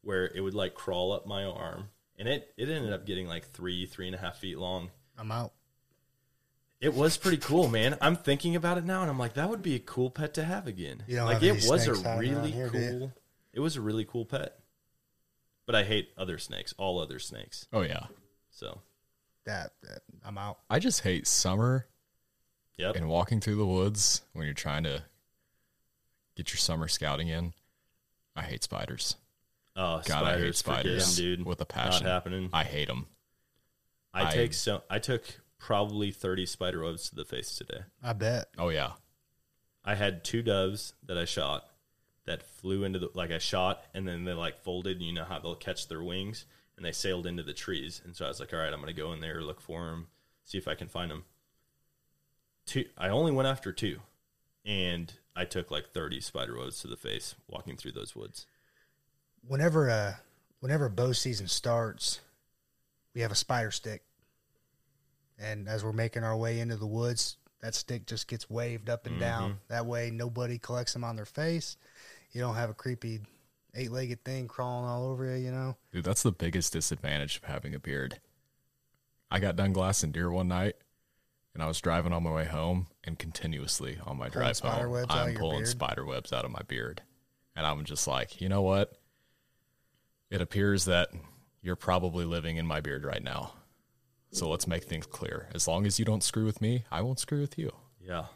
where it would like crawl up my arm. And it, it ended up getting like three, three and a half feet long. I'm out. It was pretty cool, man. I'm thinking about it now, and I'm like, that would be a cool pet to have again. You like it was a really here, cool. It was a really cool pet. But I hate other snakes, all other snakes. Oh yeah. So, That, that I'm out. I just hate summer yep. and walking through the woods when you're trying to get your summer scouting in. I hate spiders. Oh, God, I hate spiders, forget dude. with a passion, Not passion. happening. I hate them. I I- take so I took probably 30 spider webs to the face today. I bet. Oh yeah. I had two doves that I shot that flew into the like I shot and then they like folded. And you know how they'll catch their wings and they sailed into the trees. And so I was like, all right, I'm gonna go in there look for them, see if I can find them. Two. I only went after two, and I took like 30 spider webs to the face walking through those woods. Whenever uh, whenever bow season starts, we have a spider stick, and as we're making our way into the woods, that stick just gets waved up and Mm-hmm. down. That way, nobody collects them on their face. You don't have a creepy eight-legged thing crawling all over you. You know. Dude, that's the biggest disadvantage of having a beard. I got done glassing deer one night and I was driving on my way home and continuously on my Pulling drive spider home, webs out of I'm pulling beard? spider webs out of my beard. And I'm just like, you know what? It appears that you're probably living in my beard right now. So let's make things clear. As long as you don't screw with me, I won't screw with you. Yeah,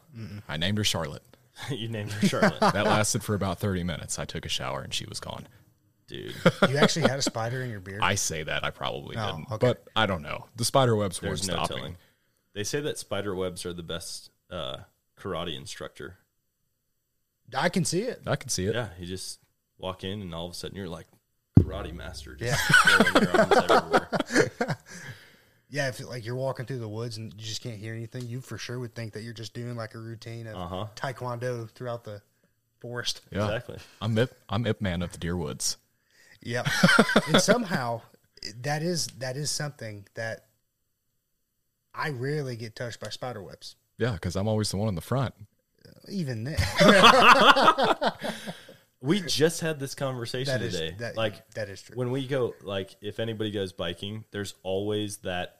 I named her Charlotte. you named her Charlotte, That lasted for about 30 minutes. I took a shower and she was gone. dude. You actually had a spider in your beard. I say that I probably Oh, didn't, okay. but I don't know. The spider webs weren't no stopping. telling. They say that spider webs are the best uh, karate instructor. I can see it. I can see it. Yeah, you just walk in and all of a sudden you're like karate master. Just Yeah. Yeah, if like you're walking through the woods and you just can't hear anything, you for sure would think that you're just doing like a routine of Uh huh. taekwondo throughout the forest. Yeah. Exactly. I'm Ip, I'm Ip Man of the Deer Woods. Yep. and somehow that is that is something that I rarely get touched by spider webs. Yeah, because I'm always the one in the front. Even then, We just had this conversation that is today. that, like that is true. when we go, like if anybody goes biking, there's always that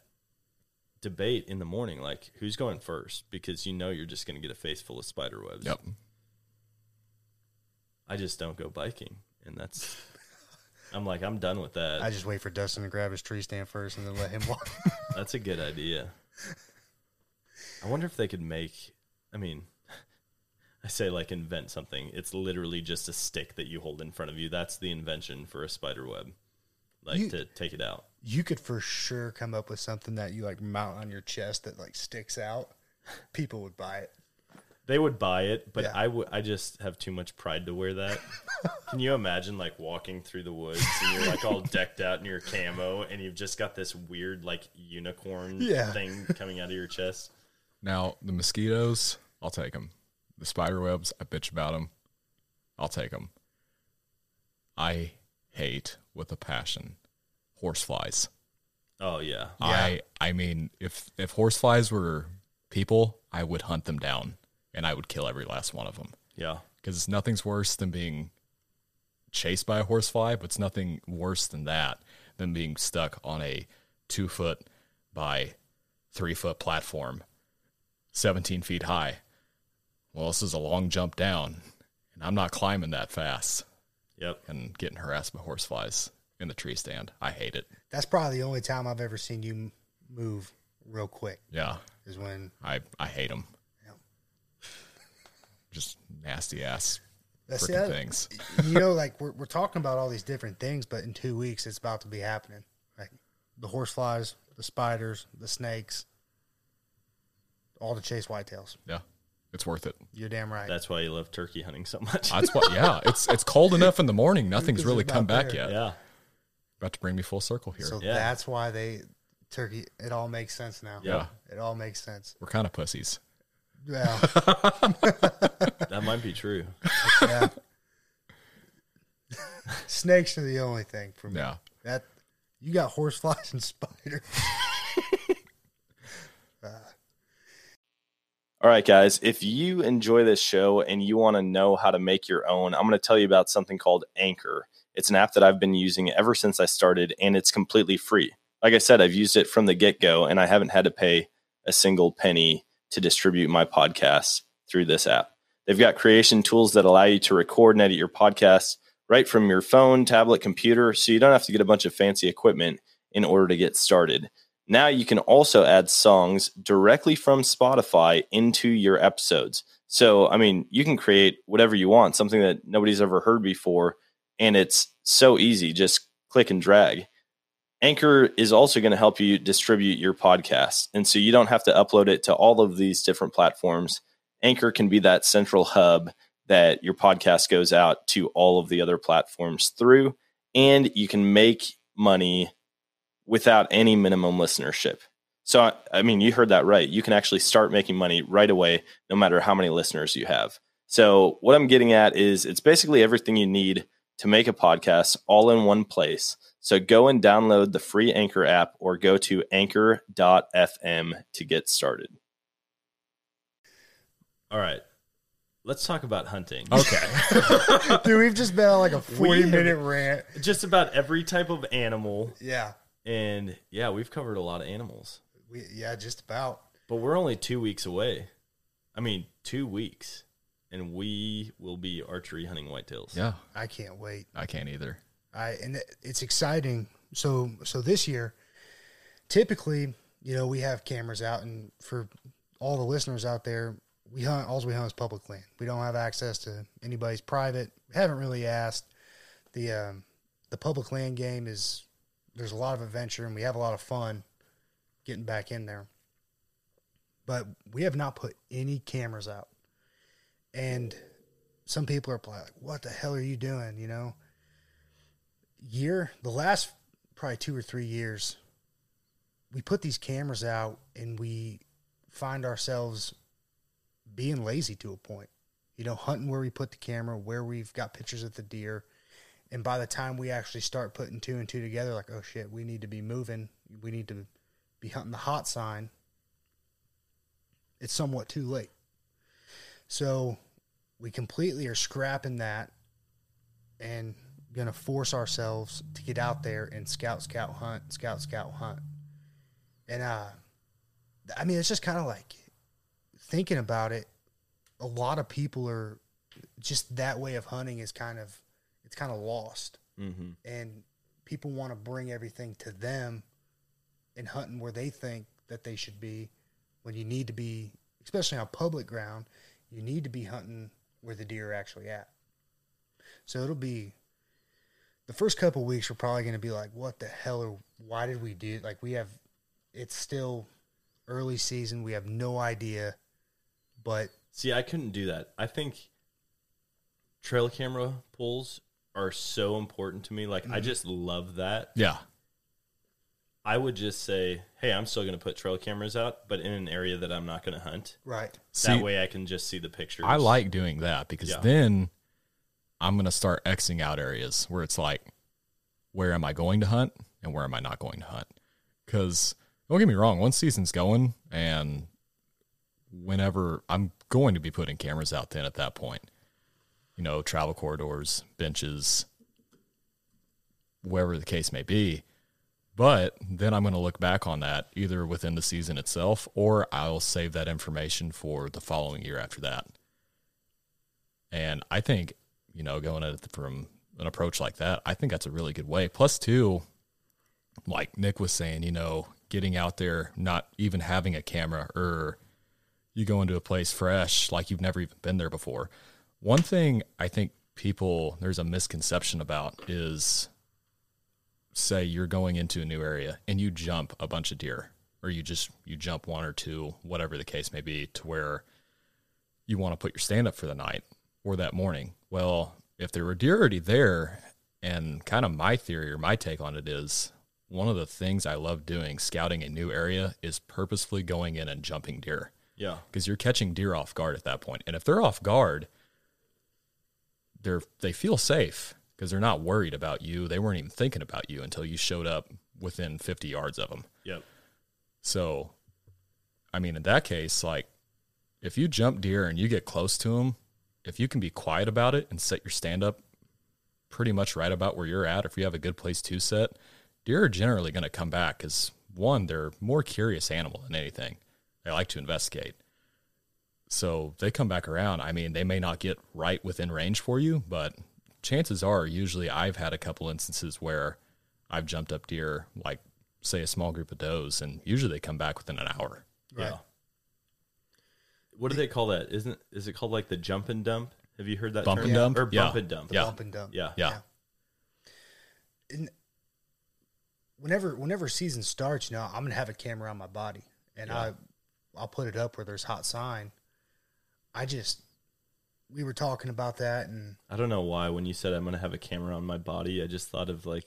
debate in the morning, like who's going first, because you know you're just going to get a face full of spider webs. Yep. I just don't go biking, and that's. I'm like, I'm done with that. I just wait for Dustin to grab his tree stand first and then let him walk. That's a good idea. I wonder if they could make. I mean, I say like invent something. It's literally just a stick that you hold in front of you. That's the invention for a spider web, like You- to take it out. You could for sure come up with something that you like mount on your chest that like sticks out. People would buy it. They would buy it, but Yeah. I would. I just have too much pride to wear that. Can you imagine like walking through the woods and you're like all decked out in your camo and you've just got this weird like unicorn Yeah. thing coming out of your chest? Now the mosquitoes, I'll take them. The spider webs, I bitch about them. I'll take them. I hate with a passion horseflies. Oh yeah, I I mean, if if horseflies were people, I would hunt them down and I would kill every last one of them yeah. because nothing's worse than being chased by a horsefly, but it's nothing worse than that than being stuck on a two foot by three foot platform, 17 feet high. Well, this is a long jump down, and I'm not climbing that fast Yep. and getting harassed by horseflies in the tree stand. I hate it. That's probably the only time I've ever seen you move real quick Yeah, is when I, I hate them. Yep. Just nasty ass that's the freaking other, things. you know, like we're, we're talking about all these different things, but in two weeks it's about to be happening. Like the horseflies, the spiders, the snakes, all to chase whitetails. Yeah, it's worth it. You're damn right. That's why you love turkey hunting so much. That's what. Yeah, it's it's cold enough in the morning. Nothing's really come back there. yet. yeah. About to bring me full circle here. so Yeah. that's why they turkey. It all makes sense now. Yeah. it all makes sense. We're kind of pussies. Well, That might be true. yeah. Snakes are the only thing for me. Yeah. That you got horseflies and spiders. Uh. All right, guys, if you enjoy this show and you want to know how to make your own, I'm going to tell you about something called Anchor. It's an app that I've been using ever since I started, and it's completely free. Like I said, I've used it from the get go, and I haven't had to pay a single penny to distribute my podcasts through this app. They've got creation tools that allow you to record and edit your podcast right from your phone, tablet, computer, so you don't have to get a bunch of fancy equipment in order to get started. Now you can also add songs directly from Spotify into your episodes. So, I mean, you can create whatever you want, something that nobody's ever heard before, and it's so easy. Just click and drag. Anchor is also going to help you distribute your podcast. And so you don't have to upload it to all of these different platforms. Anchor can be that central hub that your podcast goes out to all of the other platforms through, and you can make money without any minimum listenership. So, I- mean, you heard that right. You can actually start making money right away, no matter how many listeners you have. So, what I'm getting at is it's basically everything you need to make a podcast all in one place. So, go and download the free Anchor app or go to anchor.fm to get started. All right. Let's talk about hunting. Okay. Dude, we've just been on like a 40 have- minute rant. Just about every type of animal. Yeah. And yeah, we've covered a lot of animals. We, yeah, just about. But we're only two weeks away. I mean, two weeks, and we will be archery hunting whitetails. yeah. I can't wait. I can't either. I and it- it's exciting. So so this year, typically, you know, we have cameras out, and for all the listeners out there, we hunt. All we hunt is public land. We don't have access to anybody's private. We haven't really asked. the um, The public land game is there's a lot of adventure, and we have a lot of fun getting back in there. But we have not put any cameras out, and some people are probably like, "What the hell are you doing?" You know year, the last probably two or three years, we put these cameras out and we find ourselves being lazy to a point. You know, hunting where we put the camera, where we've got pictures of the deer. And by the time we actually start putting two and two together, like, oh shit, we need to be moving. We need to be hunting the hot sign. It's somewhat too late. So we completely are scrapping that and going to force ourselves to get out there and scout, scout, hunt, scout, scout, hunt. And uh, I mean, it's just kind of like thinking about it. A lot of people are just that way of hunting is kind of it's kind of lost, Mm-hmm. and people want to bring everything to them and hunting where they think that they should be. When you need to be, especially on public ground, you need to be hunting where the deer are actually at. So it'll be the first couple weeks. We're probably going to be like, "What the hell? Or why did we do?" Like we have, it's still early season. We have no idea, but See, I couldn't do that. I think trail camera pulls are so important to me. Like, I mm-hmm. just love that. Yeah. I would just say, hey, I'm still going to put trail cameras out, but in an area that I'm not going to hunt. right, See, that way I can just see the pictures. I like doing that because Yeah. then I'm going to start Xing out areas where it's like, where am I going to hunt and where am I not going to hunt? Because don't get me wrong, one season's going and whenever I'm going to be putting cameras out then at that point, you know, travel corridors, benches, wherever the case may be. But then I'm going to look back on that either within the season itself or I'll save that information for the following year after that. And I think, you know, going at it from an approach like that, I think that's a really good way. Plus, too, like Nick was saying, you know, getting out there, not even having a camera, or you go into a place fresh, like you've never even been there before. One thing I think people, there's a misconception about is say you're going into a new area and you jump a bunch of deer or you just you jump one or two whatever the case may be to where you want to put your stand up for the night or that morning. Well if there were deer already there and kind of my theory or my take on it is one of the things i love doing scouting a new area is purposefully going in and jumping deer. Yeah. because you're catching deer off guard at that point. And if they're off guard they're they feel safe because they're not worried about you they weren't even thinking about you until you showed up within 50 yards of them Yep. so i mean in that case like if you jump deer and you get close to them if you can be quiet about it and set your stand up pretty much right about where you're at if you have a good place to set deer are generally going to come back because one they're more curious animal than anything they like to investigate so they come back around. I mean, they may not get right within range for you, but chances are, usually I've had a couple instances where I've jumped up deer, like say a small group of does, and usually they come back within an hour. Yeah. What do they call that? Isn't is it called like the jump and dump? Have you heard that Bump term? and dump? or Yeah. bump and dump? Yeah. bump and dump. Yeah. Yeah. And whenever whenever season starts, you know, I'm gonna have a camera on my body, and Yeah. I I'll put it up where there's hot sign. I just we were talking about that, and I don't know why when you said I'm gonna have a camera on my body, I just thought of like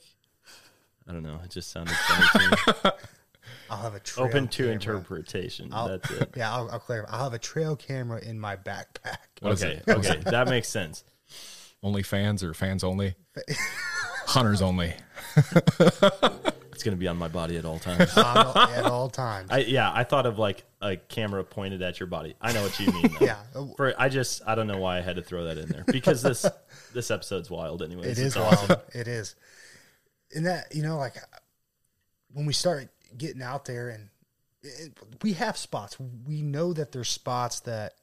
I don't know. It just sounded funny to me. I'll have a trail Open to camera. interpretation. I'll- That's it. Yeah, I'll, I'll clarify. I'll have a trail camera in my backpack. Okay. Okay. That makes sense. Only fans or fans only? Hunters only. It's gonna be on my body at all times. at all times. I yeah, I thought of like a camera pointed at your body. I know what you mean. Though. Yeah. For I just I don't know why I had to throw that in there because this this episode's wild. Anyways, It awesome. wild. It is. And that, you know, like when we start getting out there and it, we have spots, we know that there's spots that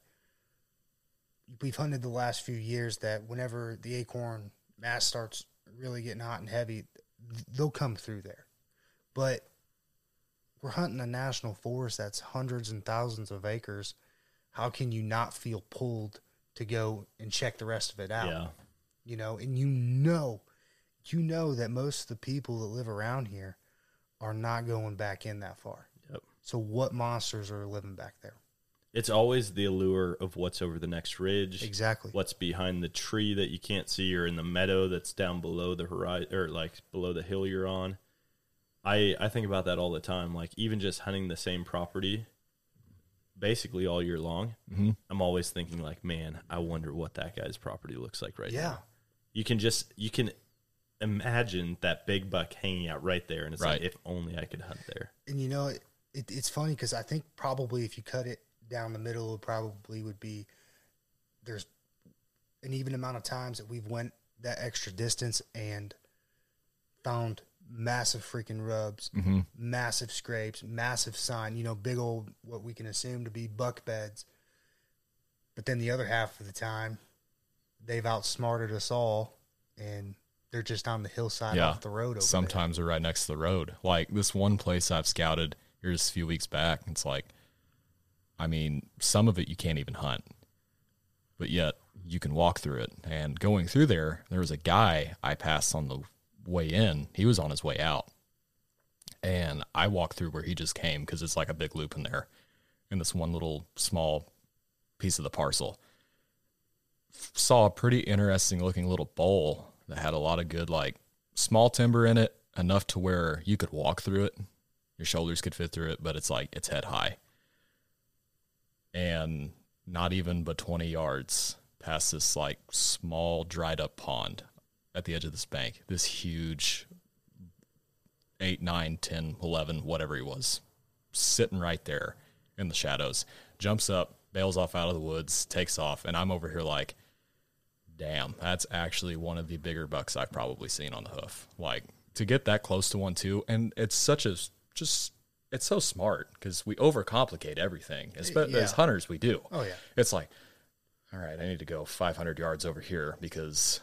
we've hunted the last few years that whenever the acorn mass starts really getting hot and heavy, they'll come through there. But we're hunting a national forest that's hundreds and thousands of acres. How can you not feel pulled to go and check the rest of it out? Yeah. you know, and you know, you know that most of the people that live around here are not going back in that far. Yep. So what monsters are living back there? It's always the allure of what's over the next ridge. Exactly. What's behind the tree that you can't see, or in the meadow that's down below the horizon, or like below the hill you're on. I I think about that all the time. Like even just hunting the same property, basically all year long. Mhm. I'm always thinking like, man, I wonder what that guy's property looks like right Yeah. now. You can just you can imagine that big buck hanging out right there, and it's Right. like if only I could hunt there. And you know, it, it, it's funny because I think probably if you cut it down the middle, it probably would be there's an even amount of times that we've went that extra distance and found massive freaking rubs, Mm-hmm. massive scrapes, massive sign, you know, big old what we can assume to be buck beds. But then the other half of the time, they've outsmarted us all, and they're just on the hillside Yeah. off the road. There. Sometimes they're right next to the road. Like this one place I've scouted here just a few weeks back. It's like, I mean, some of it you can't even hunt, but yet you can walk through it. And going through there, there was a guy I passed on the way in. He was on his way out. And I walked through where he just came because it's like a big loop in there in this one little small piece of the parcel. Saw a pretty interesting looking little bowl that had a lot of good, like, small timber in it, enough to where you could walk through it. Your shoulders could fit through it, but it's like it's head high. And not even but 20 yards past this like small dried up pond at the edge of this bank, this huge 8, 9, 10, 11, whatever he was, sitting right there in the shadows, jumps up, bails off out of the woods, takes off, and I'm over here like, damn, that's actually one of the bigger bucks I've probably seen on the hoof. Like to get that close to one too, and it's such a just it's so smart because we overcomplicate everything. As, Yeah. as hunters, we do. Oh yeah. It's like, all right, I need to go 500 yards over here because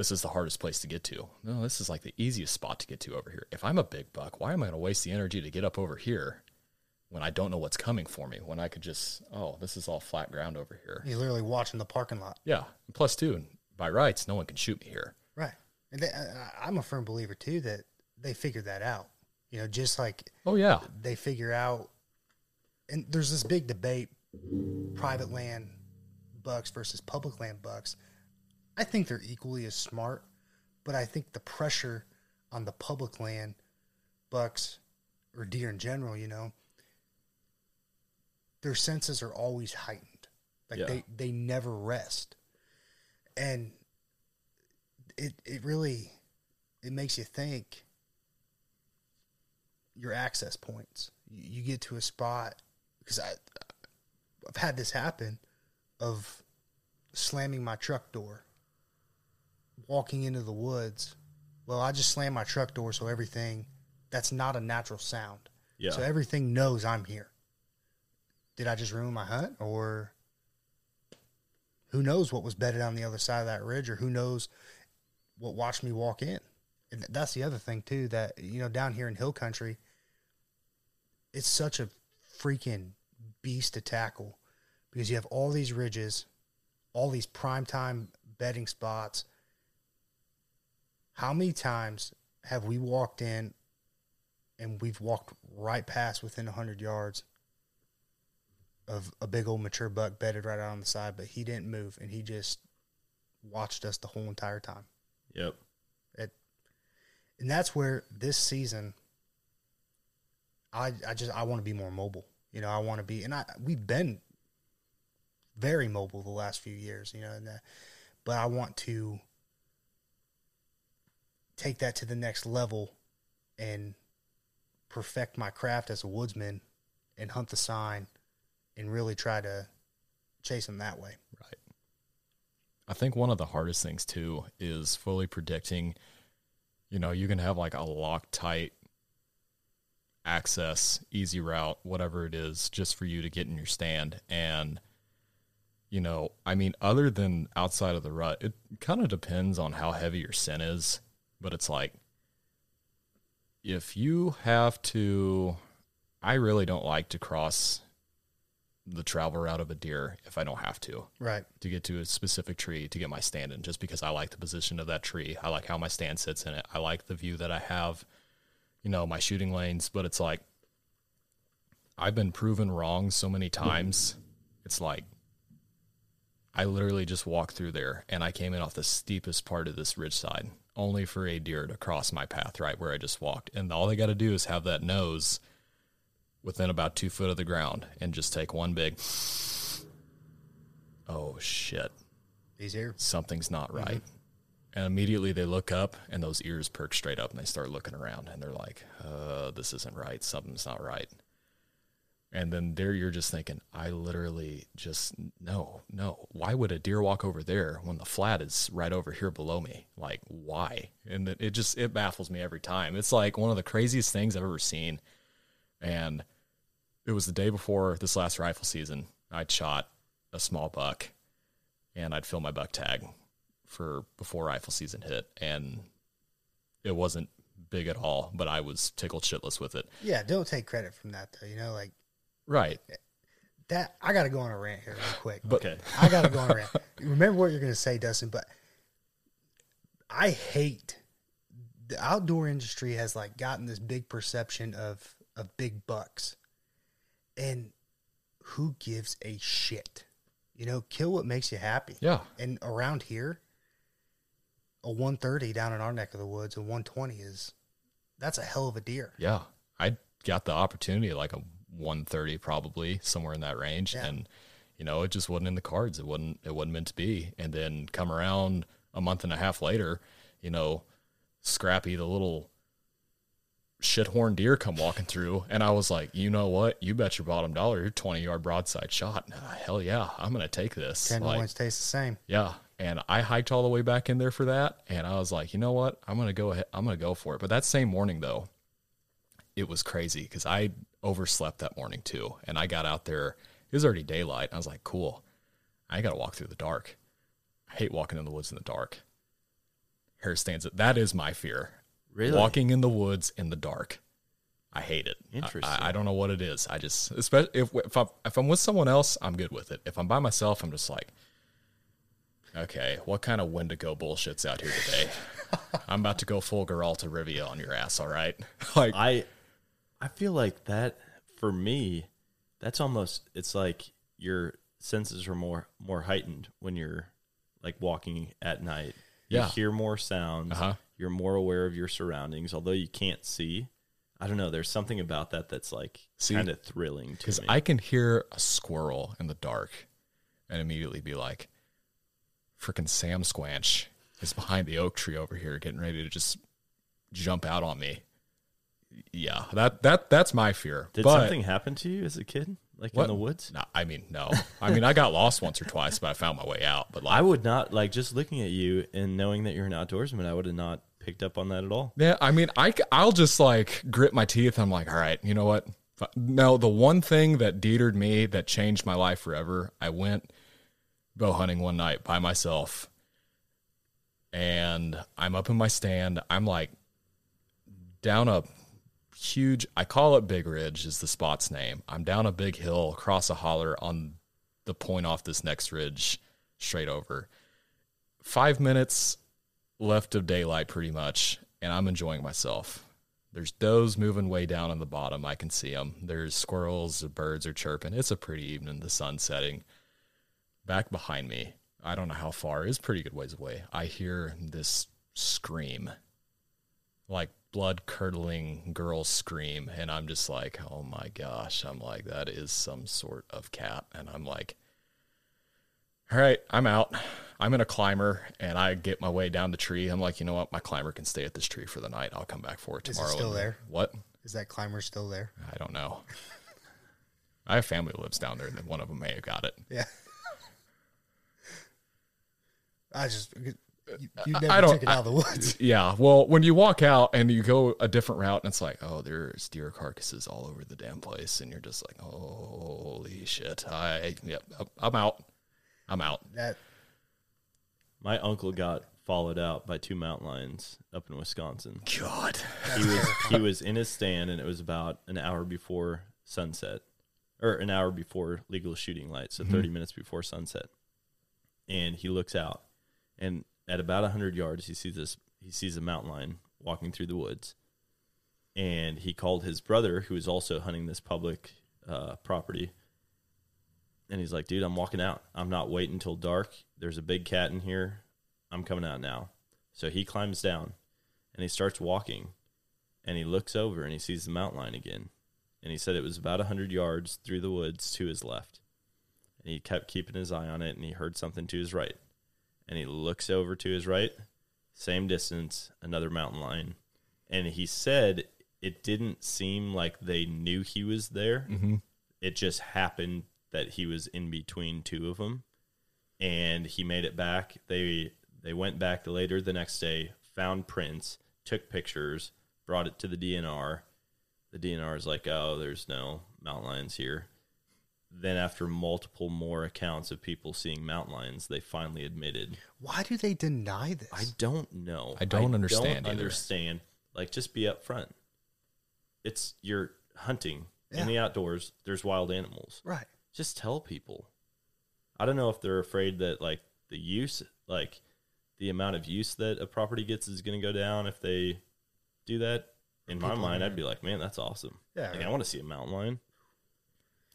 this is the hardest place to get to. No, this is like the easiest spot to get to over here. If I'm a big buck, why am I going to waste the energy to get up over here when I don't know what's coming for me? When I could just, oh, this is all flat ground over here. You're literally watching the parking lot. Yeah. Plus, two, by rights, no one can shoot me here. Right. And they, I, I'm a firm believer too that they figured that out. You know, just like Oh, yeah. they figure out, and there's this big debate: private land bucks versus public land bucks. I think they're equally as smart, but I think the pressure on the public land bucks or deer in general, you know, their senses are always heightened. Like Yeah. they they never rest, and it it really it makes you think your access points. You, you get to a spot because I I've had this happen of slamming my truck door, walking into the woods. Well, I just slam my truck door so everything that's not a natural sound. Yeah. So everything knows I'm here. Did I just ruin my hunt or who knows what was bedded on the other side of that ridge or who knows what watched me walk in? And that's the other thing too that you know down here in hill country it's such a freaking beast to tackle because you have all these ridges, all these prime time bedding spots. How many times have we walked in and we've walked right past within 100 yards of a big old mature buck bedded right out on the side, but he didn't move and he just watched us the whole entire time. Yep. It, and that's where this season, I I just I want to be more mobile. You know, I want to be, and I we've been very mobile the last few years. You know, and that, but I want to take that to the next level and perfect my craft as a woodsman and hunt the sign and really try to chase them that way. Right. I think one of the hardest things too is fully predicting. You know, you can have like a Loctite access, easy route, whatever it is, just for you to get in your stand. And, you know, I mean, other than outside of the rut, it kind of depends on how heavy your scent is. But it's like, if you have to, I really don't like to cross the travel route of a deer if I don't have to Right. to get to a specific tree to get my stand in just because I like the position of that tree. I like how my stand sits in it. I like the view that I have, you know, my shooting lanes, but it's like I've been proven wrong so many times. It's like I literally just walked through there and I came in off the steepest part of this ridge side only for a deer to cross my path right where I just walked. And all they got to do is have that nose within about two foot of the ground and just take one big. Oh shit, He's here. something's not right. And immediately they look up and those ears perk straight up and they start looking around and they're like, uh, this isn't right. Something's not right. And then there you're just thinking, I literally just, no, no. Why would a deer walk over there when the flat is right over here below me? Like, why? And it just, it baffles me every time. It's like one of the craziest things I've ever seen. And it was the day before this last rifle season. I'd shot a small buck and I'd fill my buck tag for before rifle season hit. And it wasn't big at all, but I was tickled shitless with it. Yeah, don't take credit from that though. You know, like Right. that. I got to go on a rant here real quick. But Okay. I got to go on a rant. Remember what you're going to say, Dustin, but I hate the outdoor industry has like gotten this big perception of of big bucks. And who gives a shit? You know, kill what makes you happy. Yeah. And around here, a 130 down in our neck of the woods, a 120 is that's a hell of a deer. Yeah. I got the opportunity like a 130 probably somewhere in that range Yeah. and you know, it just wasn't in the cards. It wasn't it wasn't meant to be. And then come around a month and a half later, you know, Scrappy the little shithorn deer come walking through and I was like, "You know what? You bet your bottom dollar your 20 yard broadside shot. Ah, hell yeah, I'm to take this." Ten Like, points taste the same. Yeah. And I hiked all the way back in there for that. And I was like, you know what? I'm to go ahead. I'm to go for it. But that same morning, though, it was crazy because I overslept that morning too. And I got out there. It was already daylight. I was like, cool. I got to walk through the dark. I hate walking in the woods in the dark. Hair stands. Up. That is my fear. Really? Walking in the woods in the dark. I hate it. I- Interesting. I, I don't know what it is. I just, especially if if I'm, if I'm with someone else, I'm good with it. If I'm by myself, I'm just like, okay, what kind of Wendigo bullshit's out here today? I'm about to go full Geralt of Rivia on your ass. All right, like I I feel like that for me, that's almost it's like your senses are more more heightened when you're like walking at night. Yeah. You hear more sounds. Uh-huh. You're more aware of your surroundings, although you can't see. I don't know. There's something about that that's like kind of thrilling to because me. I can hear a squirrel in the dark and immediately be like, freaking Sam Squanch is behind the oak tree over here, getting ready to just jump out on me. Yeah, that that that's my fear. Did But- something happen to you as a kid, like What? in the woods? No, I mean no. I mean I got lost once or twice, but I found my way out. But like, I would not like just looking at you and knowing that you're an outdoorsman. I would have not picked up on that at all. Yeah, I mean, I, I'll just like grit my teeth. I'm like, all right, you know what? No, the one thing that detered me that changed my life forever, I went bow hunting one night by myself and I'm up in my stand. I'm like down a huge, I call it Big Ridge, is the spot's name. I'm down a big hill across a holler on the point off this next ridge straight over. Five minutes left of daylight pretty much and i'm enjoying myself. There's does moving way down on the bottom. I can see them there's squirrels the birds are chirping. It's a pretty evening the sun setting. Back behind me i don't know how far it's pretty good ways away. I hear this scream. Like blood curdling girl scream and i'm just like oh my gosh i'm like that is some sort of cat and i'm like all right, I'm out. I'm in a climber and I get my way down the tree. I'm like, you know what? My climber can stay at this tree for the night. I'll come back for it tomorrow. is it still And- there? What? Is that climber still there? I don't know. I have family who lives down there, and one of them may have got it. Yeah. I just you, you I don't- took it out of the woods. Yeah. Well, when you walk out and you go a different route, and it's like, oh, there's deer carcasses all over the damn place, and you're just like, holy shit! I yep, I'm out. I'm out. That My uncle got followed out by two mountain lions up in Wisconsin. God. He was he was in his stand, and it was about an hour before sunset, or an hour before legal shooting light, so mm-hmm. thirty minutes before sunset. And he looks out, and at about hundred yards, he sees this. He sees a mountain lion walking through the woods, and he called his brother, who was also hunting this public uh, property. And he's like, "Dude, I'm walking out. I'm not waiting until dark. There's a big cat in here. I'm coming out now." So he climbs down and he starts walking and he looks over and he sees the mountain lion again. And he said it was about 100 yards through the woods to his left. And he kept keeping his eye on it and he heard something to his right. And he looks over to his right, same distance, another mountain line. And he said it didn't seem like they knew he was there. Mm-hmm. It just happened that he was in between two of them. And he made it back. They they went back later the next day, found prints, took pictures, brought it to the DNR. The DNR is like, "Oh, there's no mountain lions here." Then, after multiple more accounts of people seeing mountain lions, they finally admitted Why do they deny this? I don't know. I don't understand Don't understand. Like, just be upfront. It's you're hunting Yeah. in the outdoors. There's wild animals. right. Just tell people. I don't know if they're afraid that like the use, like the amount of use that a property gets is going to go down if they do that. In my mind, I'd be like, man, that's awesome. Yeah, Like, right. I want to see a mountain lion.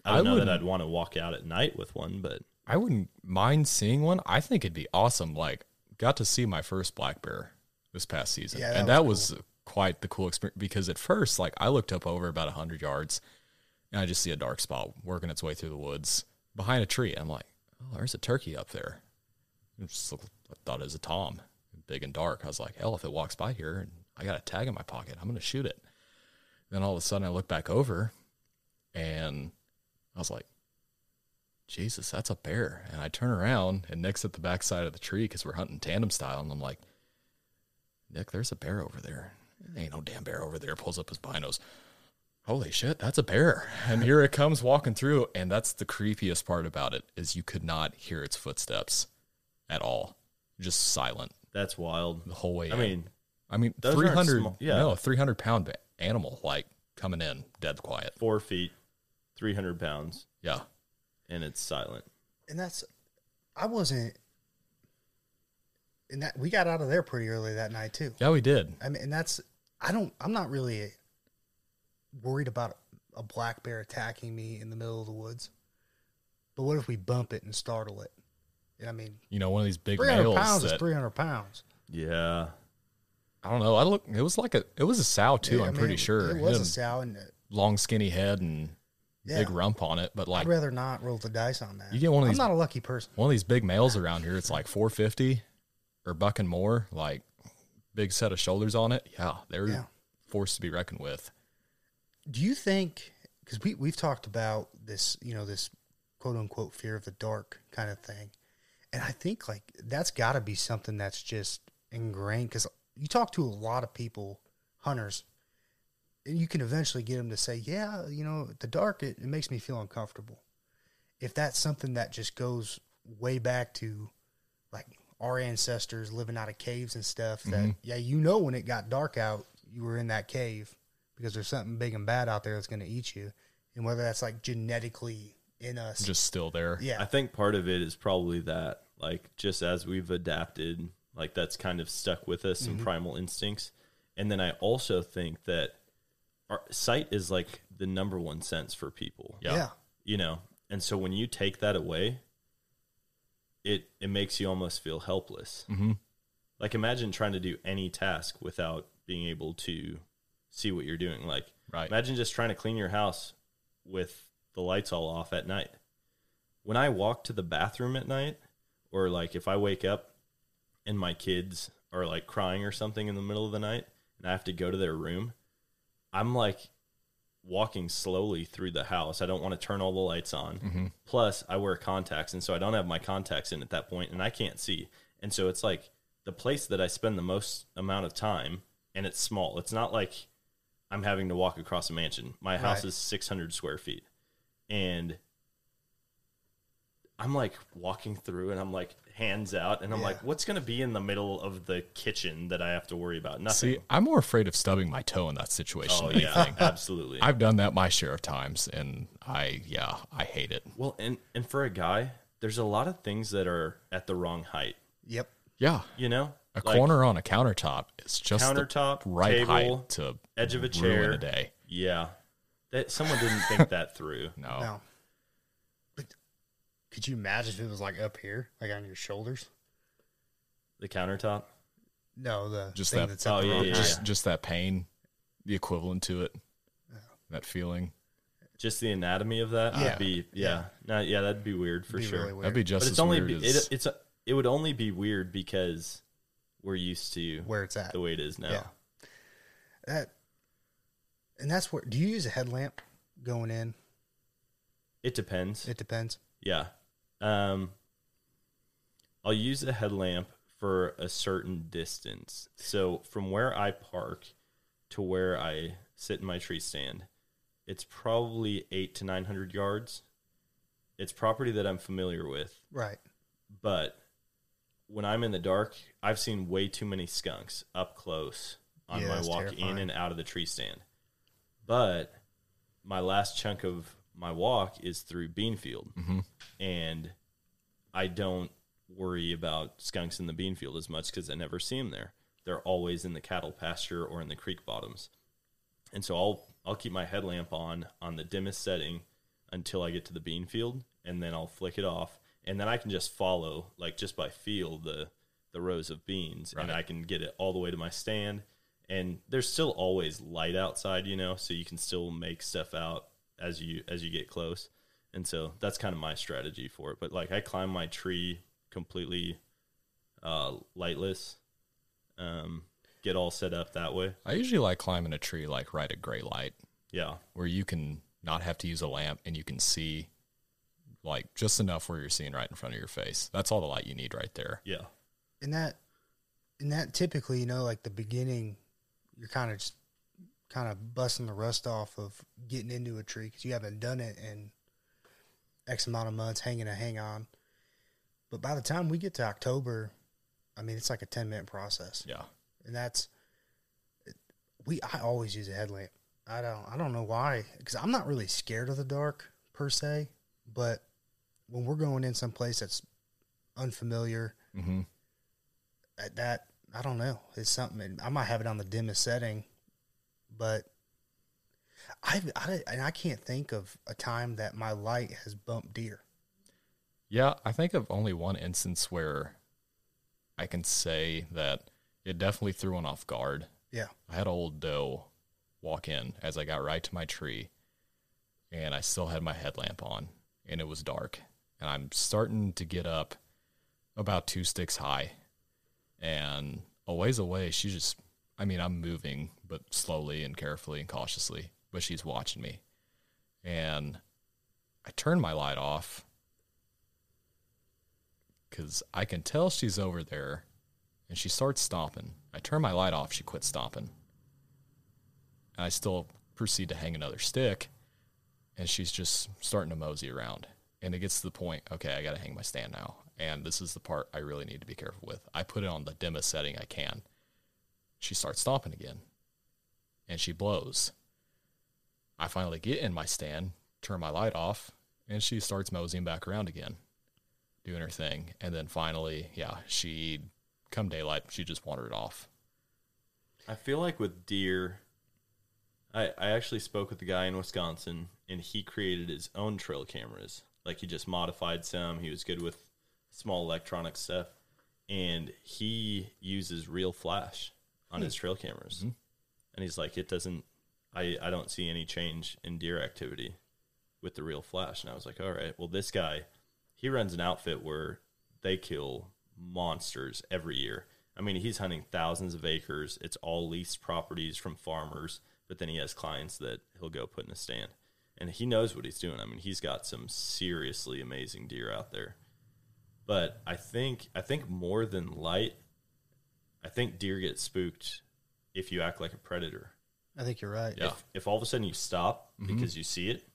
I I don't know that wouldn't- I'd want to walk out at night with one, but I wouldn't mind seeing one. I think it'd be awesome. Like, got to see my first black bear this past season, Yeah, that and was that was quite the cool experience. Because at first, like, I looked up over about hundred yards, and I just see a dark spot working its way through the woods behind a tree. I'm like, oh, there's a turkey up there. It just looked, I thought it was a tom, big and dark. I was like, hell, if it walks by here and I got a tag in my pocket, I'm gonna shoot it. Then all of a sudden, I look back over, and I was like. Jesus, that's a bear. And I turn around and Nick's at the backside of the tree because we're hunting tandem style. And I'm like, Nick, there's a bear over there. Ain't no damn bear over there. Pulls up his binos. Holy shit, that's a bear. And here it comes walking through. And that's the creepiest part about it is you could not hear its footsteps at all. Just silent that's wild. the whole way. I in. mean, I mean, 300, yeah. no, 300 pound animal, like coming in dead quiet. four feet, 300 pounds, Yeah. and it's silent. and that's I wasn't and that we got out of there pretty early that night too. Yeah, we did. I mean, and that's I don't I'm not really worried about a black bear attacking me in the middle of the woods. But what if we bump it and startle it? I mean, You know, one of these big 300 pounds is three hundred pounds. Yeah. I don't know. I look. It was like a. It was a sow too. Yeah, I I'm mean, pretty sure. it It was had a sow, and long, skinny head and yeah, big rump on it. But like I'd rather not roll the dice on that. You get one of these. I'm not a lucky person. one of these big males around here, it's like 450 or buck and more. Like big set of shoulders on it. Yeah, they're Yeah. forced to be reckoned with. Do you think because we we've talked about this, you know, this quote unquote fear of the dark kind of thing, and I think like that's got to be something that's just ingrained because you talk to a lot of people, hunters, and you can eventually get them to say, yeah, you know, the dark it, it makes me feel uncomfortable. If that's something that just goes way back to like our ancestors living out of caves and stuff, that mm-hmm. yeah, you know, when it got dark out, you were in that cave because there's something big and bad out there that's going to eat you, and whether that's like genetically in us, Just still there. yeah, I think part of it is probably that, like, just as we've adapted, like, that's kind of stuck with us, some mm-hmm. primal instincts. And then I also think that our sight is like the number one sense for people. Yeah. yeah, You know, and so when you take that away, it it makes you almost feel helpless. Mm-hmm. Like imagine trying to do any task without being able to see what you're doing. Like Right. imagine just trying to clean your house with the lights all off at night. When I walk to the bathroom at night, or like if I wake up and my kids are like crying or something in the middle of the night and I have to go to their room, I'm like walking slowly through the house. I don't want to turn all the lights on. Mm-hmm. Plus, I wear contacts, and so I don't have my contacts in at that point, and I can't see. And so it's like the place that I spend the most amount of time, and it's small. It's not like I'm having to walk across a mansion. My house Right. is 600 square feet, and I'm like walking through, and I'm like hands out, and I'm Yeah. like, what's going to be in the middle of the kitchen that I have to worry about? Nothing. See, I'm more afraid of stubbing my toe in that situation oh than yeah, anything. absolutely. I've done that my share of times, and I yeah, I hate it. Well, and and for a guy, there's a lot of things that are at the wrong height. yep. Yeah, You know, a Like, corner on a countertop is just Countertop, the right table, height to edge of a ruin chair. a day. Yeah, that someone didn't think that through. No, No. But could you imagine if it was like up here, like on your shoulders? The countertop. No, the Just thing that- that's at oh, the yeah, wrong yeah, just just that pain, the equivalent to it, oh. that feeling. Just the anatomy of that Yeah. would be yeah, No, yeah, that'd be weird for Be sure. really weird. That'd be just but as it's only weird be, as it, it's a, it would only be weird because we're used to where it's at. the way it is now. Yeah. That, and that's where. Do you use a headlamp going in? It depends. It depends. Yeah. Um, I'll use a headlamp for a certain distance. So from where I park to where I sit in my tree stand, it's probably eight to 900 yards. It's property that I'm familiar with, Right. but when I'm in the dark, I've seen way too many skunks up close on Yeah, my walk in and out of the tree stand. But my last chunk of my walk is through Beanfield, Mhm. and I don't worry about skunks in the beanfield as much because I never see them there. They're always in the cattle pasture or in the creek bottoms, and so I'll I'll keep my headlamp on on the dimmest setting until I get to the bean field, and then I'll flick it off, and then I can just follow like just by feel the the rows of beans, and I can get it all the way to my stand. And there's still always light outside, you know, so you can still make stuff out as you as you get close. And so that's kind of my strategy for it. But like I climb my tree completely uh, lightless, um, get all set up that way. I usually like climbing a tree like right at gray light, Yeah, where you can not have to use a lamp and you can see like just enough where you're seeing right in front of your face. That's all the light you need right there. yeah, And that, and that typically, you know, like the beginning, you're kind of just kind of busting the rust off of getting into a tree because you haven't done it in X amount of months, hanging a hang on. But by the time we get to October, I mean, it's like a 10 minute process. Yeah. and that's we I always use a headlamp. I don't I don't know why because I'm not really scared of the dark per se, but when we're going in someplace that's unfamiliar, Mm-hmm. that, that I don't know, it's something. I might have it on the dimmest setting, but I I and I can't think of a time that my light has bumped deer. Yeah, I think of only one instance where I can say that it definitely threw one off guard. Yeah, I had an old doe walk in as I got right to my tree, and I still had my headlamp on, and it was dark. And I'm starting to get up about two sticks high, and a ways away, she just, I mean, I'm moving, but slowly and carefully and cautiously, but she's watching me. And I turn my light off because I can tell she's over there and she starts stomping. I turn my light off, she quits stomping. And I still proceed to hang another stick, and she's just starting to mosey around. And it gets to the point, okay, I got to hang my stand now. And this is the part I really need to be careful with. I put it on the dimmest setting I can. She starts stomping again, and she blows. I finally get in my stand, turn my light off, and she starts moseying back around again, doing her thing. And then finally, yeah, she, come daylight, she just wandered off. I feel like with deer, I I actually spoke with the guy in Wisconsin, and he created his own trail cameras. Like he just modified some. He was good with small electronic stuff, and he uses real flash on his trail cameras. Mm-hmm. And he's like, it doesn't. I I don't see any change in deer activity with the real flash. And I was like, all right, well this guy, he runs an outfit where they kill monsters every year. I mean, he's hunting thousands of acres. It's all leased properties from farmers, but then he has clients that he'll go put in a stand. And he knows what he's doing. I mean, he's got some seriously amazing deer out there. But I think I think more than light, I think deer get spooked if you act like a predator. I think you're right. Yeah. If, if all of a sudden you stop mm-hmm. because you see it,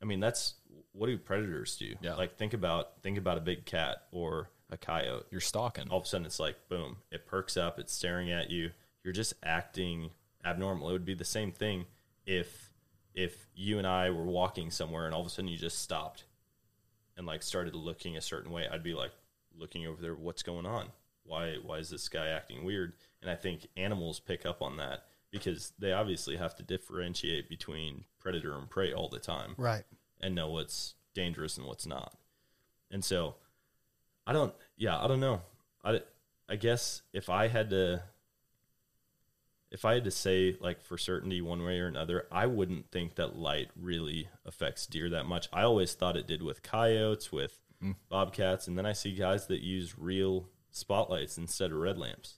I mean that's what do predators do? Yeah. Like think about think about a big cat or a coyote. You're stalking. All of a sudden it's like boom, it perks up, it's staring at you. You're just acting abnormal. It would be the same thing if if you and I were walking somewhere and all of a sudden you just stopped and like started looking a certain way. I'd be like looking over there, what's going on? Why why is this guy acting weird? And I think animals pick up on that because they obviously have to differentiate between predator and prey all the time Right. and know what's dangerous and what's not. And so I don't, yeah, I don't know. I, I guess if I had to if I had to say like for certainty one way or another, I wouldn't think that light really affects deer that much. I always thought it did with coyotes, with mm. bobcats, and then I see guys that use real spotlights instead of red lamps.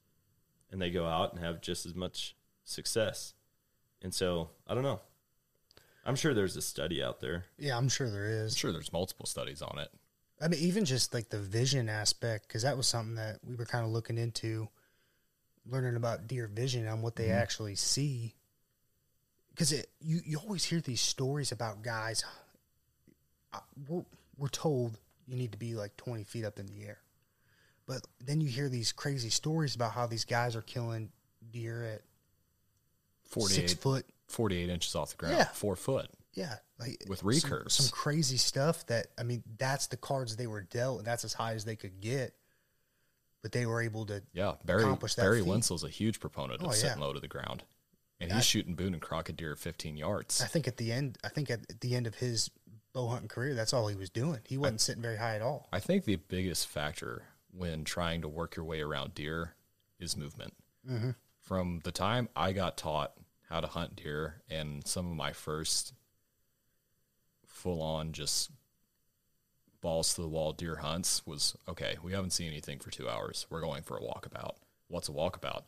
And they go out and have just as much success. And so, I don't know. I'm sure there's a study out there. Yeah, I'm sure there is. I'm sure there's multiple studies on it. I mean, even just like the vision aspect, because that was something that we were kind of looking into, learning about deer vision and what they Mm-hmm. actually see. Because it you you always hear these stories about guys. uh, We're we're told you need to be like 20 feet up in the air, but then you hear these crazy stories about how these guys are killing deer at 48, six foot 48 inches off the ground, Yeah. four foot. Yeah, like With some- recurves. some, crazy stuff that I mean, that's the cards they were dealt, and that's as high as they could get. But they were able to. Yeah, Barry accomplish that Barry feat. A huge proponent of Oh, sitting yeah. low to the ground, and he's shooting Boone and Crockett deer 15 yards. I think at the end, I think at the end of his bow hunting career, that's all he was doing. He wasn't sitting very high at all. I think the biggest factor when trying to work your way around deer is movement. Mm-hmm. From the time I got taught how to hunt deer and some of my first full on just balls to the wall deer hunts was okay, we haven't seen anything for two hours. We're going for a walkabout. What's a walkabout?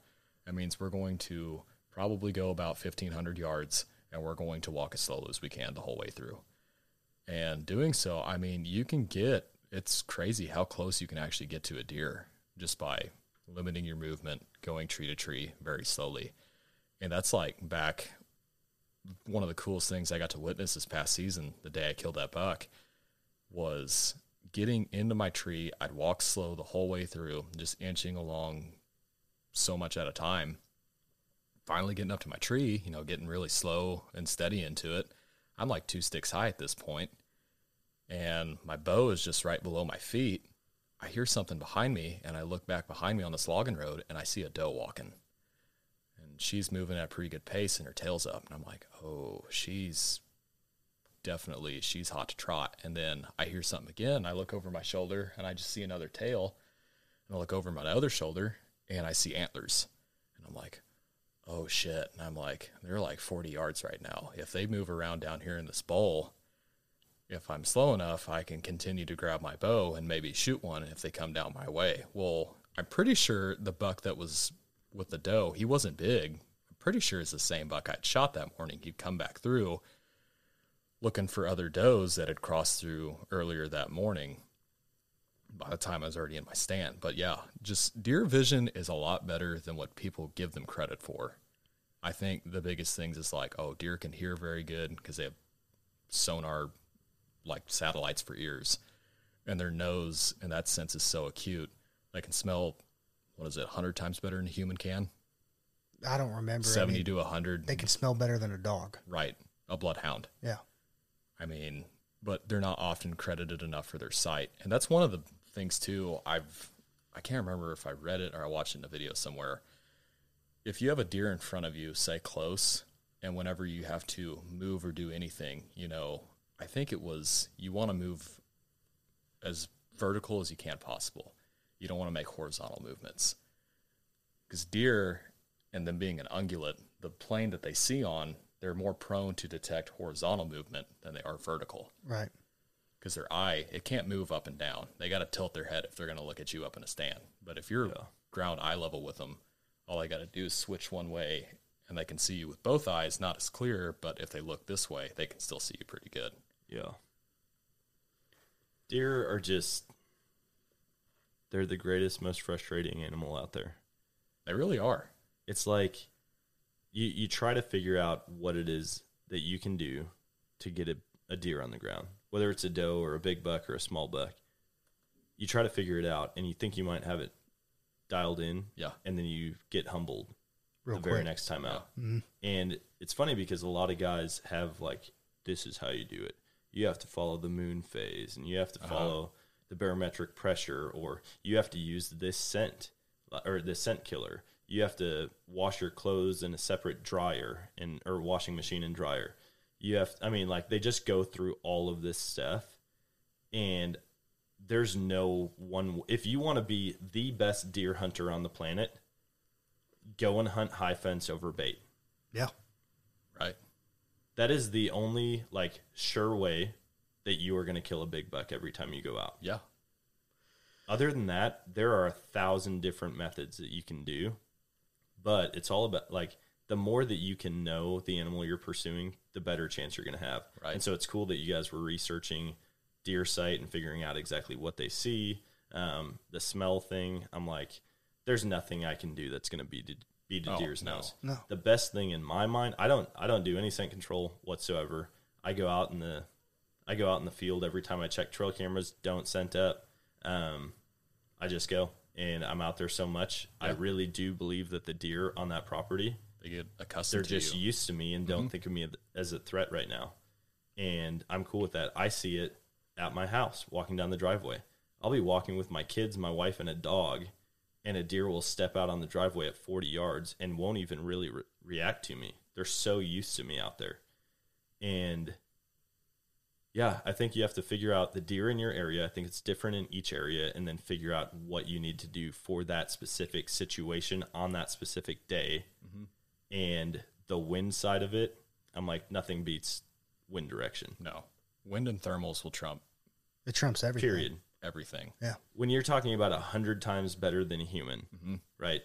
That means we're going to probably go about 1,500 yards and we're going to walk as slow as we can the whole way through. And doing so, I mean, you can get it's crazy how close you can actually get to a deer just by limiting your movement, going tree to tree very slowly. And that's like back one of the coolest things I got to witness this past season, the day I killed that buck, was getting into my tree. I'd walk slow the whole way through, just inching along so much at a time. Finally getting up to my tree, you know, getting really slow and steady into it. I'm like two sticks high at this point, and my bow is just right below my feet. I hear something behind me, and I look back behind me on this logging road, and I see a doe walking. And she's moving at a pretty good pace, and her tail's up. And I'm like, oh, she's definitely she's hot to trot. And then I hear something again. I look over my shoulder, and I just see another tail. And I look over my other shoulder, and I see antlers. And I'm like, oh shit. And I'm like, they're like 40 yards right now. If they move around down here in this bowl, if I'm slow enough, I can continue to grab my bow and maybe shoot one if they come down my way. Well, I'm pretty sure the buck that was with the doe, he wasn't big. I'm pretty sure it's the same buck I'd shot that morning. He'd come back through looking for other does that had crossed through earlier that morning by the time I was already in my stand. But yeah, just deer vision is a lot better than what people give them credit for. I think the biggest things is like, oh, deer can hear very good because they have sonar like satellites for ears, and their nose in that sense is so acute. They can smell what is it, hundred times better than a human can, I don't remember. I seventy mean, to hundred. they can smell better than a dog. right, a bloodhound. Yeah. I mean, but they're not often credited enough for their sight. And that's one of the things too. I've I can't remember if I read it or I watched it in a video somewhere. If you have a deer in front of you, say close, and whenever you have to move or do anything, you know, I think it was you want to move as vertical as you can possible. You don't want to make horizontal movements. Because deer and them being an ungulate, the plane that they see on, they're more prone to detect horizontal movement than they are vertical. Right. Because their eye, it can't move up and down. They got to tilt their head if they're going to look at you up in a stand. But if you're ground eye level with them, all they got to do is switch one way and they can see you with both eyes, not as clear, but if they look this way, they can still see you pretty good. Yeah. Deer are just they're the greatest, most frustrating animal out there. They really are. It's like you you try to figure out what it is that you can do to get a, a deer on the ground, whether it's a doe or a big buck or a small buck. You try to figure it out and you think you might have it dialed in. Yeah. And then you get humbled Real the very next time out. Mm-hmm. And it's funny because a lot of guys have like, this is how you do it. You have to follow the moon phase and you have to uh-huh. follow the barometric pressure or you have to use this scent or this scent killer. You have to wash your clothes in a separate dryer and or washing machine and dryer. You have I mean like they just go through all of this stuff and there's no one. If you want to be the best deer hunter on the planet, go and hunt high fence over bait. Yeah. That is the only like sure way that you are going to kill a big buck every time you go out. Yeah. Other than that, there are a thousand different methods that you can do, but it's all about like the more that you can know the animal you're pursuing, the better chance you're going to have. Right. And so it's cool that you guys were researching deer sight and figuring out exactly what they see. Um, the smell thing, I'm like, there's nothing I can do that's going to be beat a Oh, deer's no. nose. No. The best thing in my mind, I don't, I don't do any scent control whatsoever. I go out in the, I go out in the field every time I check trail cameras. Don't scent up. Um, I just go and I'm out there so much. I really do believe that the deer on that property, They get accustomed. they're to just you. used to me and don't think of me as a threat right now. And I'm cool with that. I see it at my house walking down the driveway. I'll be walking with my kids, my wife, and a dog, and a deer will step out on the driveway at 40 yards and won't even really re- react to me. They're so used to me out there. And yeah, I think you have to figure out the deer in your area. I think it's different in each area, and then figure out what you need to do for that specific situation on that specific day. Mm-hmm. And the wind side of it, I'm like, nothing beats wind direction, no. Wind and thermals will trump It trumps everything. period. Everything. Yeah. When you're talking about a hundred times better than a human, Mhm. right?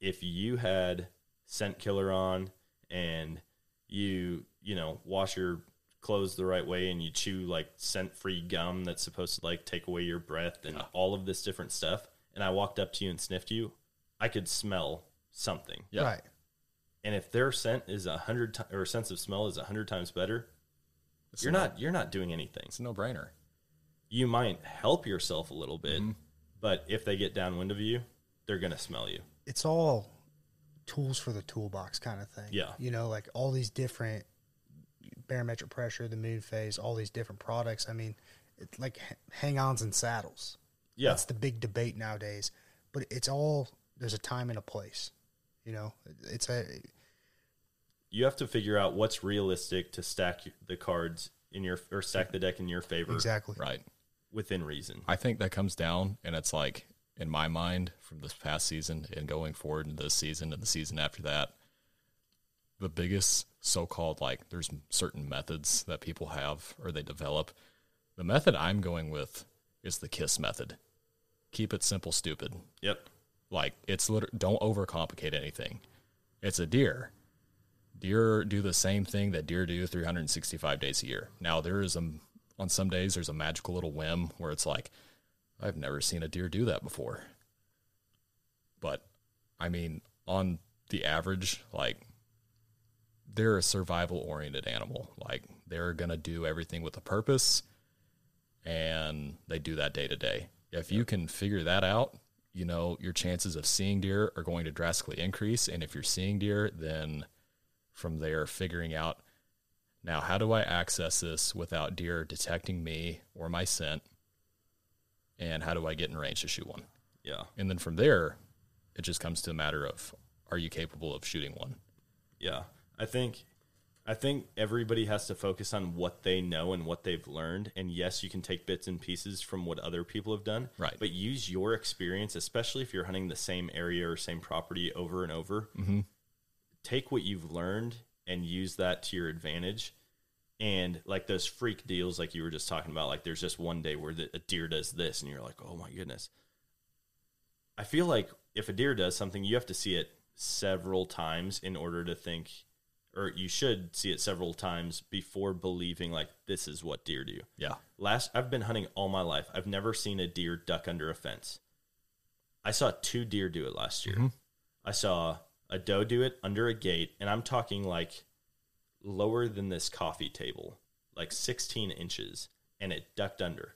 If you had scent killer on and you, you know, wash your clothes the right way and you chew like scent free gum that's supposed to like take away your breath and Yeah. all of this different stuff, and I walked up to you and sniffed you, I could smell something. Yeah. Right. And if their scent is a hundred ti- or sense of smell is a hundred times better, It's you're a- not you're not doing anything. It's a no brainer. You might help yourself a little bit, Mm-hmm. but if they get downwind of you, they're gonna smell you. It's all tools for the toolbox kind of thing. Yeah. You know, like all these different barometric pressure, the moon phase, all these different products. I mean, it's like hang-ons and saddles. Yeah, That's the big debate nowadays. But it's all there's a time and a place. You know, it's a you have to figure out what's realistic to stack the cards in your or stack the deck in your favor exactly Right. Within reason. I think that comes down, and it's like in my mind from this past season and going forward into this season and the season after that, the biggest so-called like there's certain methods that people have or they develop. The method I'm going with is the KISS method. Keep it simple, stupid. Yep. Like it's literally don't overcomplicate anything. It's a deer. Deer do the same thing that deer do 365 days a year. Now there is a on some days there's a magical little whim where it's like I've never seen a deer do that before. But I mean, on the average, like they're a survival oriented animal. Like they're gonna do everything with a purpose and they do that day to day. If you can figure that out, you know, your chances of seeing deer are going to drastically increase. And if you're seeing deer, then from there, figuring out now, how do I access this without deer detecting me or my scent? And how do I get in range to shoot one? Yeah. And then from there, it just comes to a matter of are you capable of shooting one? Yeah. I think I think everybody has to focus on what they know and what they've learned. And yes, you can take bits and pieces from what other people have done. Right. But use your experience, especially if you're hunting the same area or same property over and over. Mhm. Take what you've learned and use that to your advantage. And like those freak deals, like you were just talking about, like there's just one day where the, a deer does this, and you're like, oh my goodness. I feel like if a deer does something, you have to see it several times in order to think, or you should see it several times before believing like this is what deer do. Yeah. Last, I've been hunting all my life. I've never seen a deer duck under a fence. I saw two deer do it last year. Mm-hmm. I saw a doe do it under a gate, and I'm talking like lower than this coffee table, like 16 inches, and it ducked under.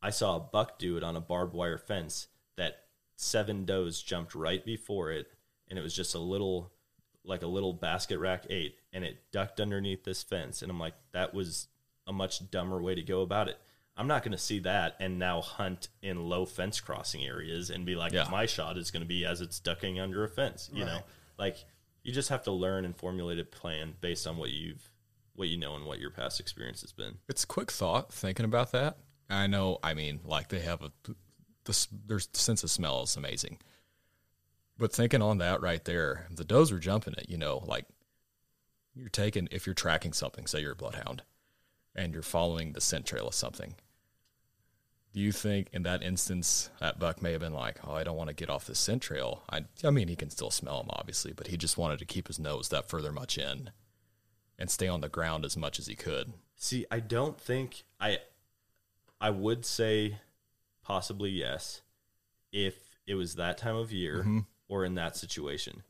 I saw a buck do it on a barbed wire fence that seven does jumped right before it, and it was just a little, like a little basket rack eight, and it ducked underneath this fence. And I'm like, that was a much dumber way to go about it. I'm not going to see that and now hunt in low fence crossing areas and be like, Yeah. my shot is going to be as it's ducking under a fence. You know, Right. Like you just have to learn and formulate a plan based on what you've, what you know, and what your past experience has been. It's quick thought thinking about that. I know. I mean, like they have a the, their sense of smell is amazing. But thinking on that right there, the does are jumping it. You know, like you're taking if you're tracking something, say you're a bloodhound, and you're following the scent trail of something. Do you think in that instance that buck may have been like, "Oh, I don't want to get off the scent trail." I, I mean, he can still smell them, obviously, but he just wanted to keep his nose that further much in, and stay on the ground as much as he could. See, I don't think I I would say possibly yes if it was that time of year Mm-hmm. or in that situation.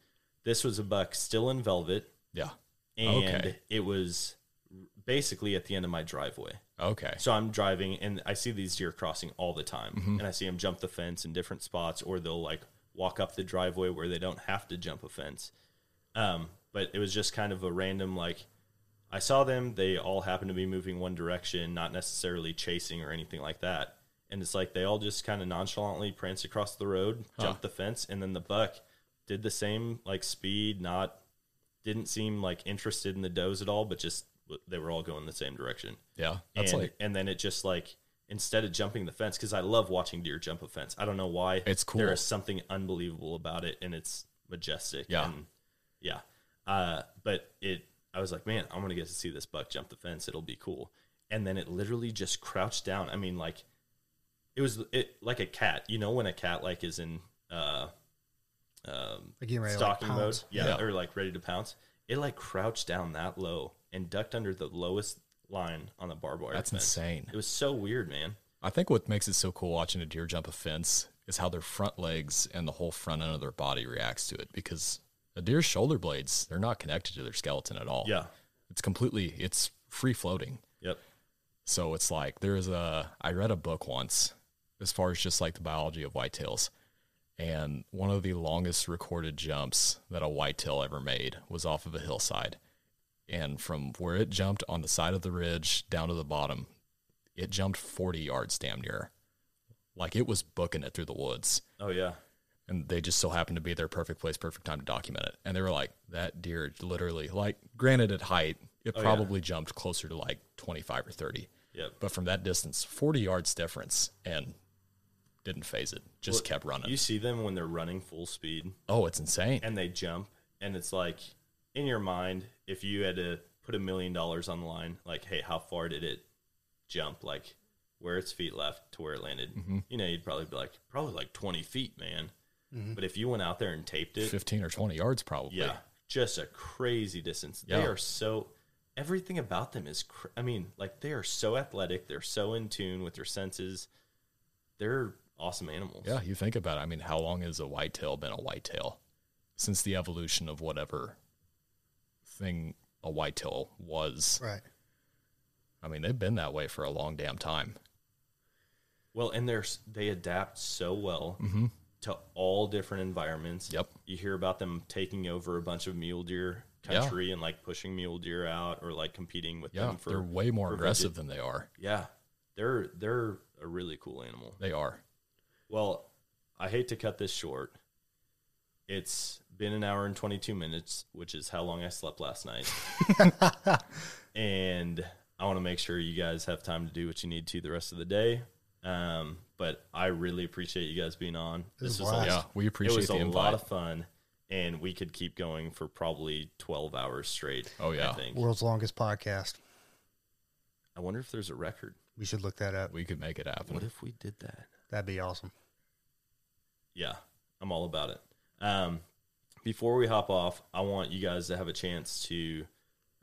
This was a buck still in velvet Yeah. and Okay. it was basically at the end of my driveway. Okay. So I'm driving and I see these deer crossing all the time. Mm-hmm. And I see them jump the fence in different spots or they'll like walk up the driveway where they don't have to jump a fence. Um, but it was just kind of a random like I saw them, they all happened to be moving one direction, not necessarily chasing or anything like that. And it's like they all just kind of nonchalantly pranced across the road, jumped the fence, and then the buck did the same like speed, not didn't seem like interested in the does at all, but just they were all going the same direction Yeah. That's and, like and then it just like instead of jumping the fence because I love watching deer jump a fence. I don't know why. It's cool. There is something unbelievable about it, and it's majestic. Yeah. and yeah. Uh, but it, I was like, man, I'm gonna get to see this buck jump the fence. It'll be cool. And then it literally just crouched down. I mean, like it was it like a cat. You know when a cat like is in uh, um, Like getting ready to, like, stalking mode, yeah, Yeah. or like ready to pounce. It like crouched down that low and ducked under the lowest line on the barbed wire. That's fence. insane. It was so weird, man. I think what makes it so cool watching a deer jump a fence is how their front legs and the whole front end of their body reacts to it because a deer's shoulder blades, they're not connected to their skeleton at all. Yeah. It's completely it's free floating. Yep. So it's like there's a I read a book once as far as just like the biology of whitetails. And one of the longest recorded jumps that a whitetail ever made was off of a hillside. And from where it jumped on the side of the ridge down to the bottom, it jumped 40 yards damn near. Like it was booking it through the woods. Oh yeah. And they just so happened to be their perfect place, perfect time to document it. And they were like, that deer literally, like, granted at height, it Oh, yeah. probably jumped closer to like 25 or 30. Yep. But from that distance, 40 yards difference and didn't faze it. Just Well, kept running. You see them when they're running full speed oh, it's insane. and they jump, and it's like in your mind, if you had to put a million dollars on the line, like, hey, how far did it jump? Like where its feet left to where it landed. Mm-hmm. You know, you'd probably be like, probably like twenty feet, man. But if you went out there and taped it, 15 or 20 yards probably. yeah, just a crazy distance. They are so. Everything about them is. Cr- I mean, like they are so athletic. They're so in tune with their senses. They're awesome animals. Yeah, you think about it. I mean, how long has a whitetail been a whitetail? Since the evolution of whatever thing a whitetail was. Right. I mean, they've been that way for a long damn time. Well, and they're they adapt so well Mm-hmm. to all different environments. Yep. You hear about them taking over a bunch of mule deer Yeah. country and like pushing mule deer out or like competing with Yeah, them for. they're way more aggressive vintage- than they are. Yeah, they're they're a really cool animal. They are. Well, I hate to cut this short. It's been an hour and 22 minutes, which is how long I slept last night. and I want to make sure you guys have time to do what you need to the rest of the day. Um, but I really appreciate you guys being on. This is was a a. Yeah, we appreciate it appreciate was the a invite. lot of fun, and we could keep going for probably 12 hours straight. Oh, yeah. I think. World's longest podcast. I wonder if there's a record. We should look that up. we could make it happen. What if we did that? That'd be awesome. yeah, I'm all about it. Um, before we hop off, I want you guys to have a chance to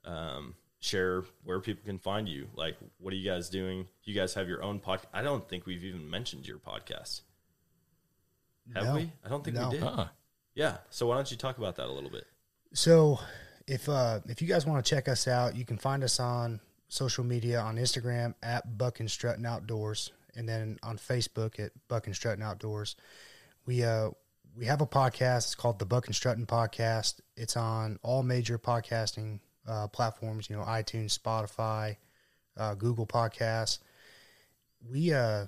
um, share where people can find you. Like, what are you guys doing? You guys have your own podcast. I don't think we've even mentioned your podcast. Have No. we? I don't think No. we did. Uh-uh. Yeah. So why don't you talk about that a little bit? So, if uh, if you guys want to check us out, you can find us on social media on Instagram at Buckin' Struttin' Outdoors, and then on Facebook at Buckin' Struttin' Outdoors. We uh we have a podcast. It's called the Buckin' Struttin' Podcast. It's on all major podcasting uh, platforms. You know, iTunes, Spotify, uh, Google Podcasts. We uh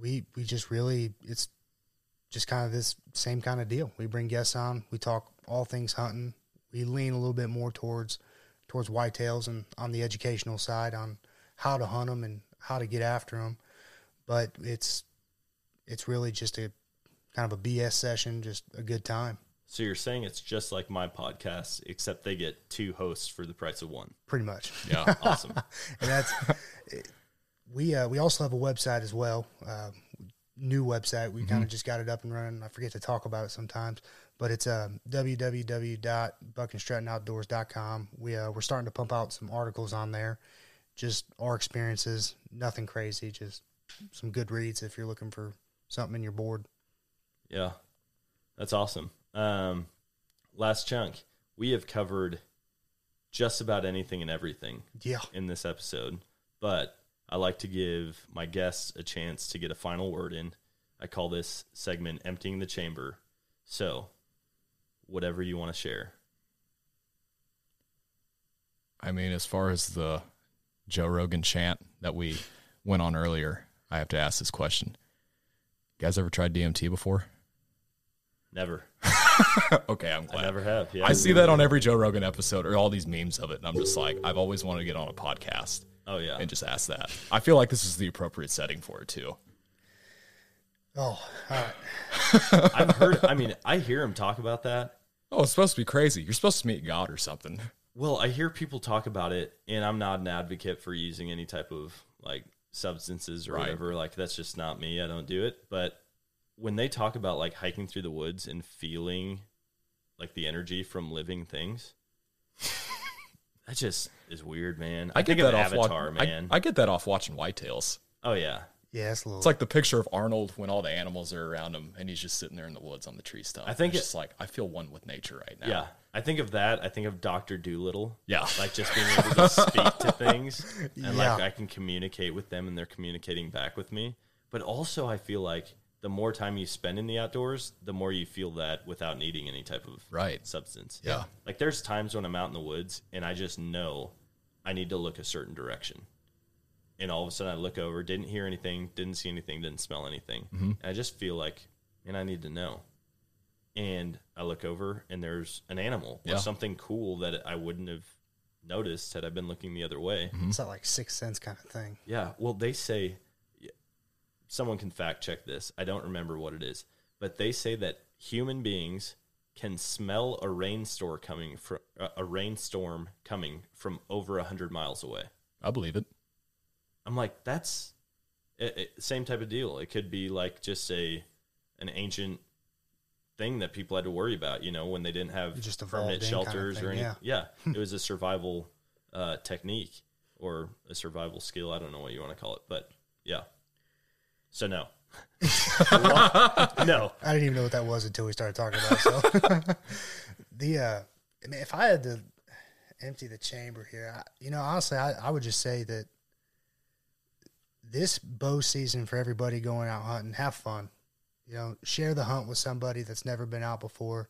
we we just really it's just kind of this same kind of deal. We bring guests on. We talk all things hunting. We lean a little bit more towards towards whitetails and on the educational side on how to hunt them and how to get after them. but it's it's really just a kind of a BS session, just a good time, So you're saying it's just like my podcast, except they get two hosts for the price of one. pretty much. Yeah. Awesome. and that's we uh, we also have a website as well. Uh, new website. We kind of just got it up and running. I forget to talk about it sometimes, but it's uh, www.buckandstrattonoutdoors.com. We uh, we're starting to pump out some articles on there, just our experiences. Nothing crazy, just some good reads if you're looking for something in your bored. Yeah, that's awesome. Um, last chunk, we have covered just about anything and everything Yeah, in this episode, but I like to give my guests a chance to get a final word in. I call this segment "Emptying the Chamber." So, whatever you want to share. I mean, as far as the Joe Rogan chant that we went on earlier, I have to ask this question. You guys ever tried DMT before? Never. okay, I'm I glad. never have. Yeah. I see that on every Joe Rogan episode or all these memes of it, and I'm just like, I've always wanted to get on a podcast Oh yeah. and just ask that. I feel like this is the appropriate setting for it too. Oh, all right. I've heard. I mean, I hear him talk about that. Oh, it's supposed to be crazy. You're supposed to meet God or something. Well, I hear people talk about it, and I'm not an advocate for using any type of like substances or Right. whatever. Like that's just not me. I don't do it. But when they talk about like hiking through the woods and feeling like the energy from living things, that just is weird, man. I, I get think that of off wa- Avatar, I- man. I, get that off watching Whitetails. oh yeah, Yeah, it's a little. It's like the picture of Arnold when all the animals are around him and he's just sitting there in the woods on the tree stump. I think it's it- just like I feel one with nature right now. yeah. I think of that. I think of Doctor Dolittle. Yeah. like just being able to speak to things and like I can communicate with them and they're communicating back with me. But also I feel like the more time you spend in the outdoors, the more you feel that without needing any type of Right. substance. Yeah. Like there's times when I'm out in the woods and I just know I need to look a certain direction. And all of a sudden I look over, didn't hear anything, didn't see anything, didn't smell anything. Mm-hmm. And I just feel like, and I need to know. And I look over and there's an animal or something cool that I wouldn't have noticed had I been looking the other way. Mm-hmm. it's not like sixth sense kind of thing. Yeah. Well, they say someone can fact check this. I don't remember what it is, but they say that human beings can smell a rainstorm coming from a rainstorm coming from over a hundred miles away. I believe it. I'm like, that's it, it- same type of deal. It could be like just a an ancient thing that people had to worry about. You know, when they didn't have just evolved permanent in kind of shelters or anything. yeah. Yeah, it was a survival uh, technique or a survival skill. I don't know what you want to call it, but yeah. So no, no. I didn't even know what that was until we started talking about it. So the uh I mean if I had to empty the chamber here, I, you know, honestly I, I would just say that this bow season for everybody going out hunting, have fun. You know, share the hunt with somebody that's never been out before.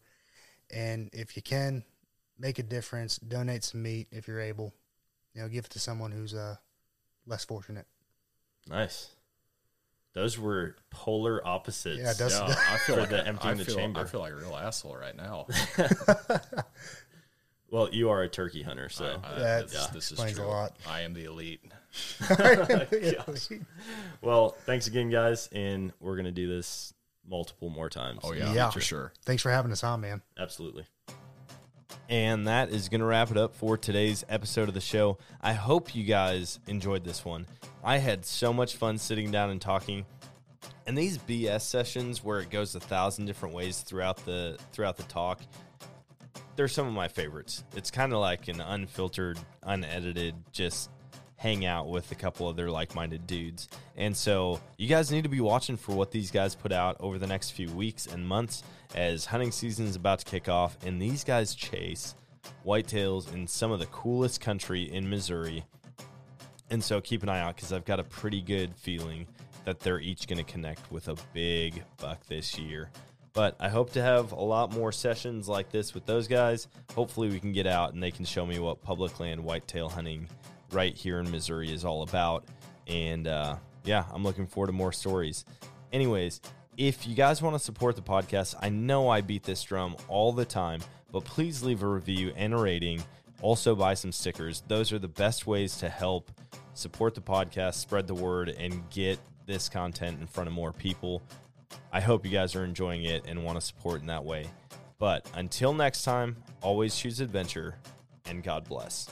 And if you can, make a difference, donate some meat if you're able. You know, give it to someone who's uh less fortunate. Nice. Those were polar opposites. Yeah, that's- Yeah, I feel like the emptying I the feel, chamber. I feel like a real asshole right now. Well, you are a turkey hunter, so I- I- That this, this is explains a true. lot. I am the elite. well, thanks again, guys, and we're gonna do this multiple more times. Oh yeah, Yeah. for sure. Thanks for having us on, man. Absolutely. And that is going to wrap it up for today's episode of the show. I hope you guys enjoyed this one. I had so much fun sitting down and talking. And these BS sessions where it goes a thousand different ways throughout the throughout the talk, they're some of my favorites. It's kind of like an unfiltered, unedited, just hang out with a couple other like-minded dudes. And so you guys need to be watching for what these guys put out over the next few weeks and months as hunting season is about to kick off and these guys chase whitetails in some of the coolest country in Missouri. And so keep an eye out because I've got a pretty good feeling that they're each going to connect with a big buck this year. But I hope to have a lot more sessions like this with those guys. Hopefully, we can get out and they can show me what public land whitetail hunting right here in Missouri is all about. And uh, yeah, I'm looking forward to more stories. Anyways, if you guys want to support the podcast, I know I beat this drum all the time, but please leave a review and a rating. Also, buy some stickers. Those are the best ways to help support the podcast, spread the word, and get this content in front of more people. I hope you guys are enjoying it and want to support in that way. But until next time, always choose adventure and God bless.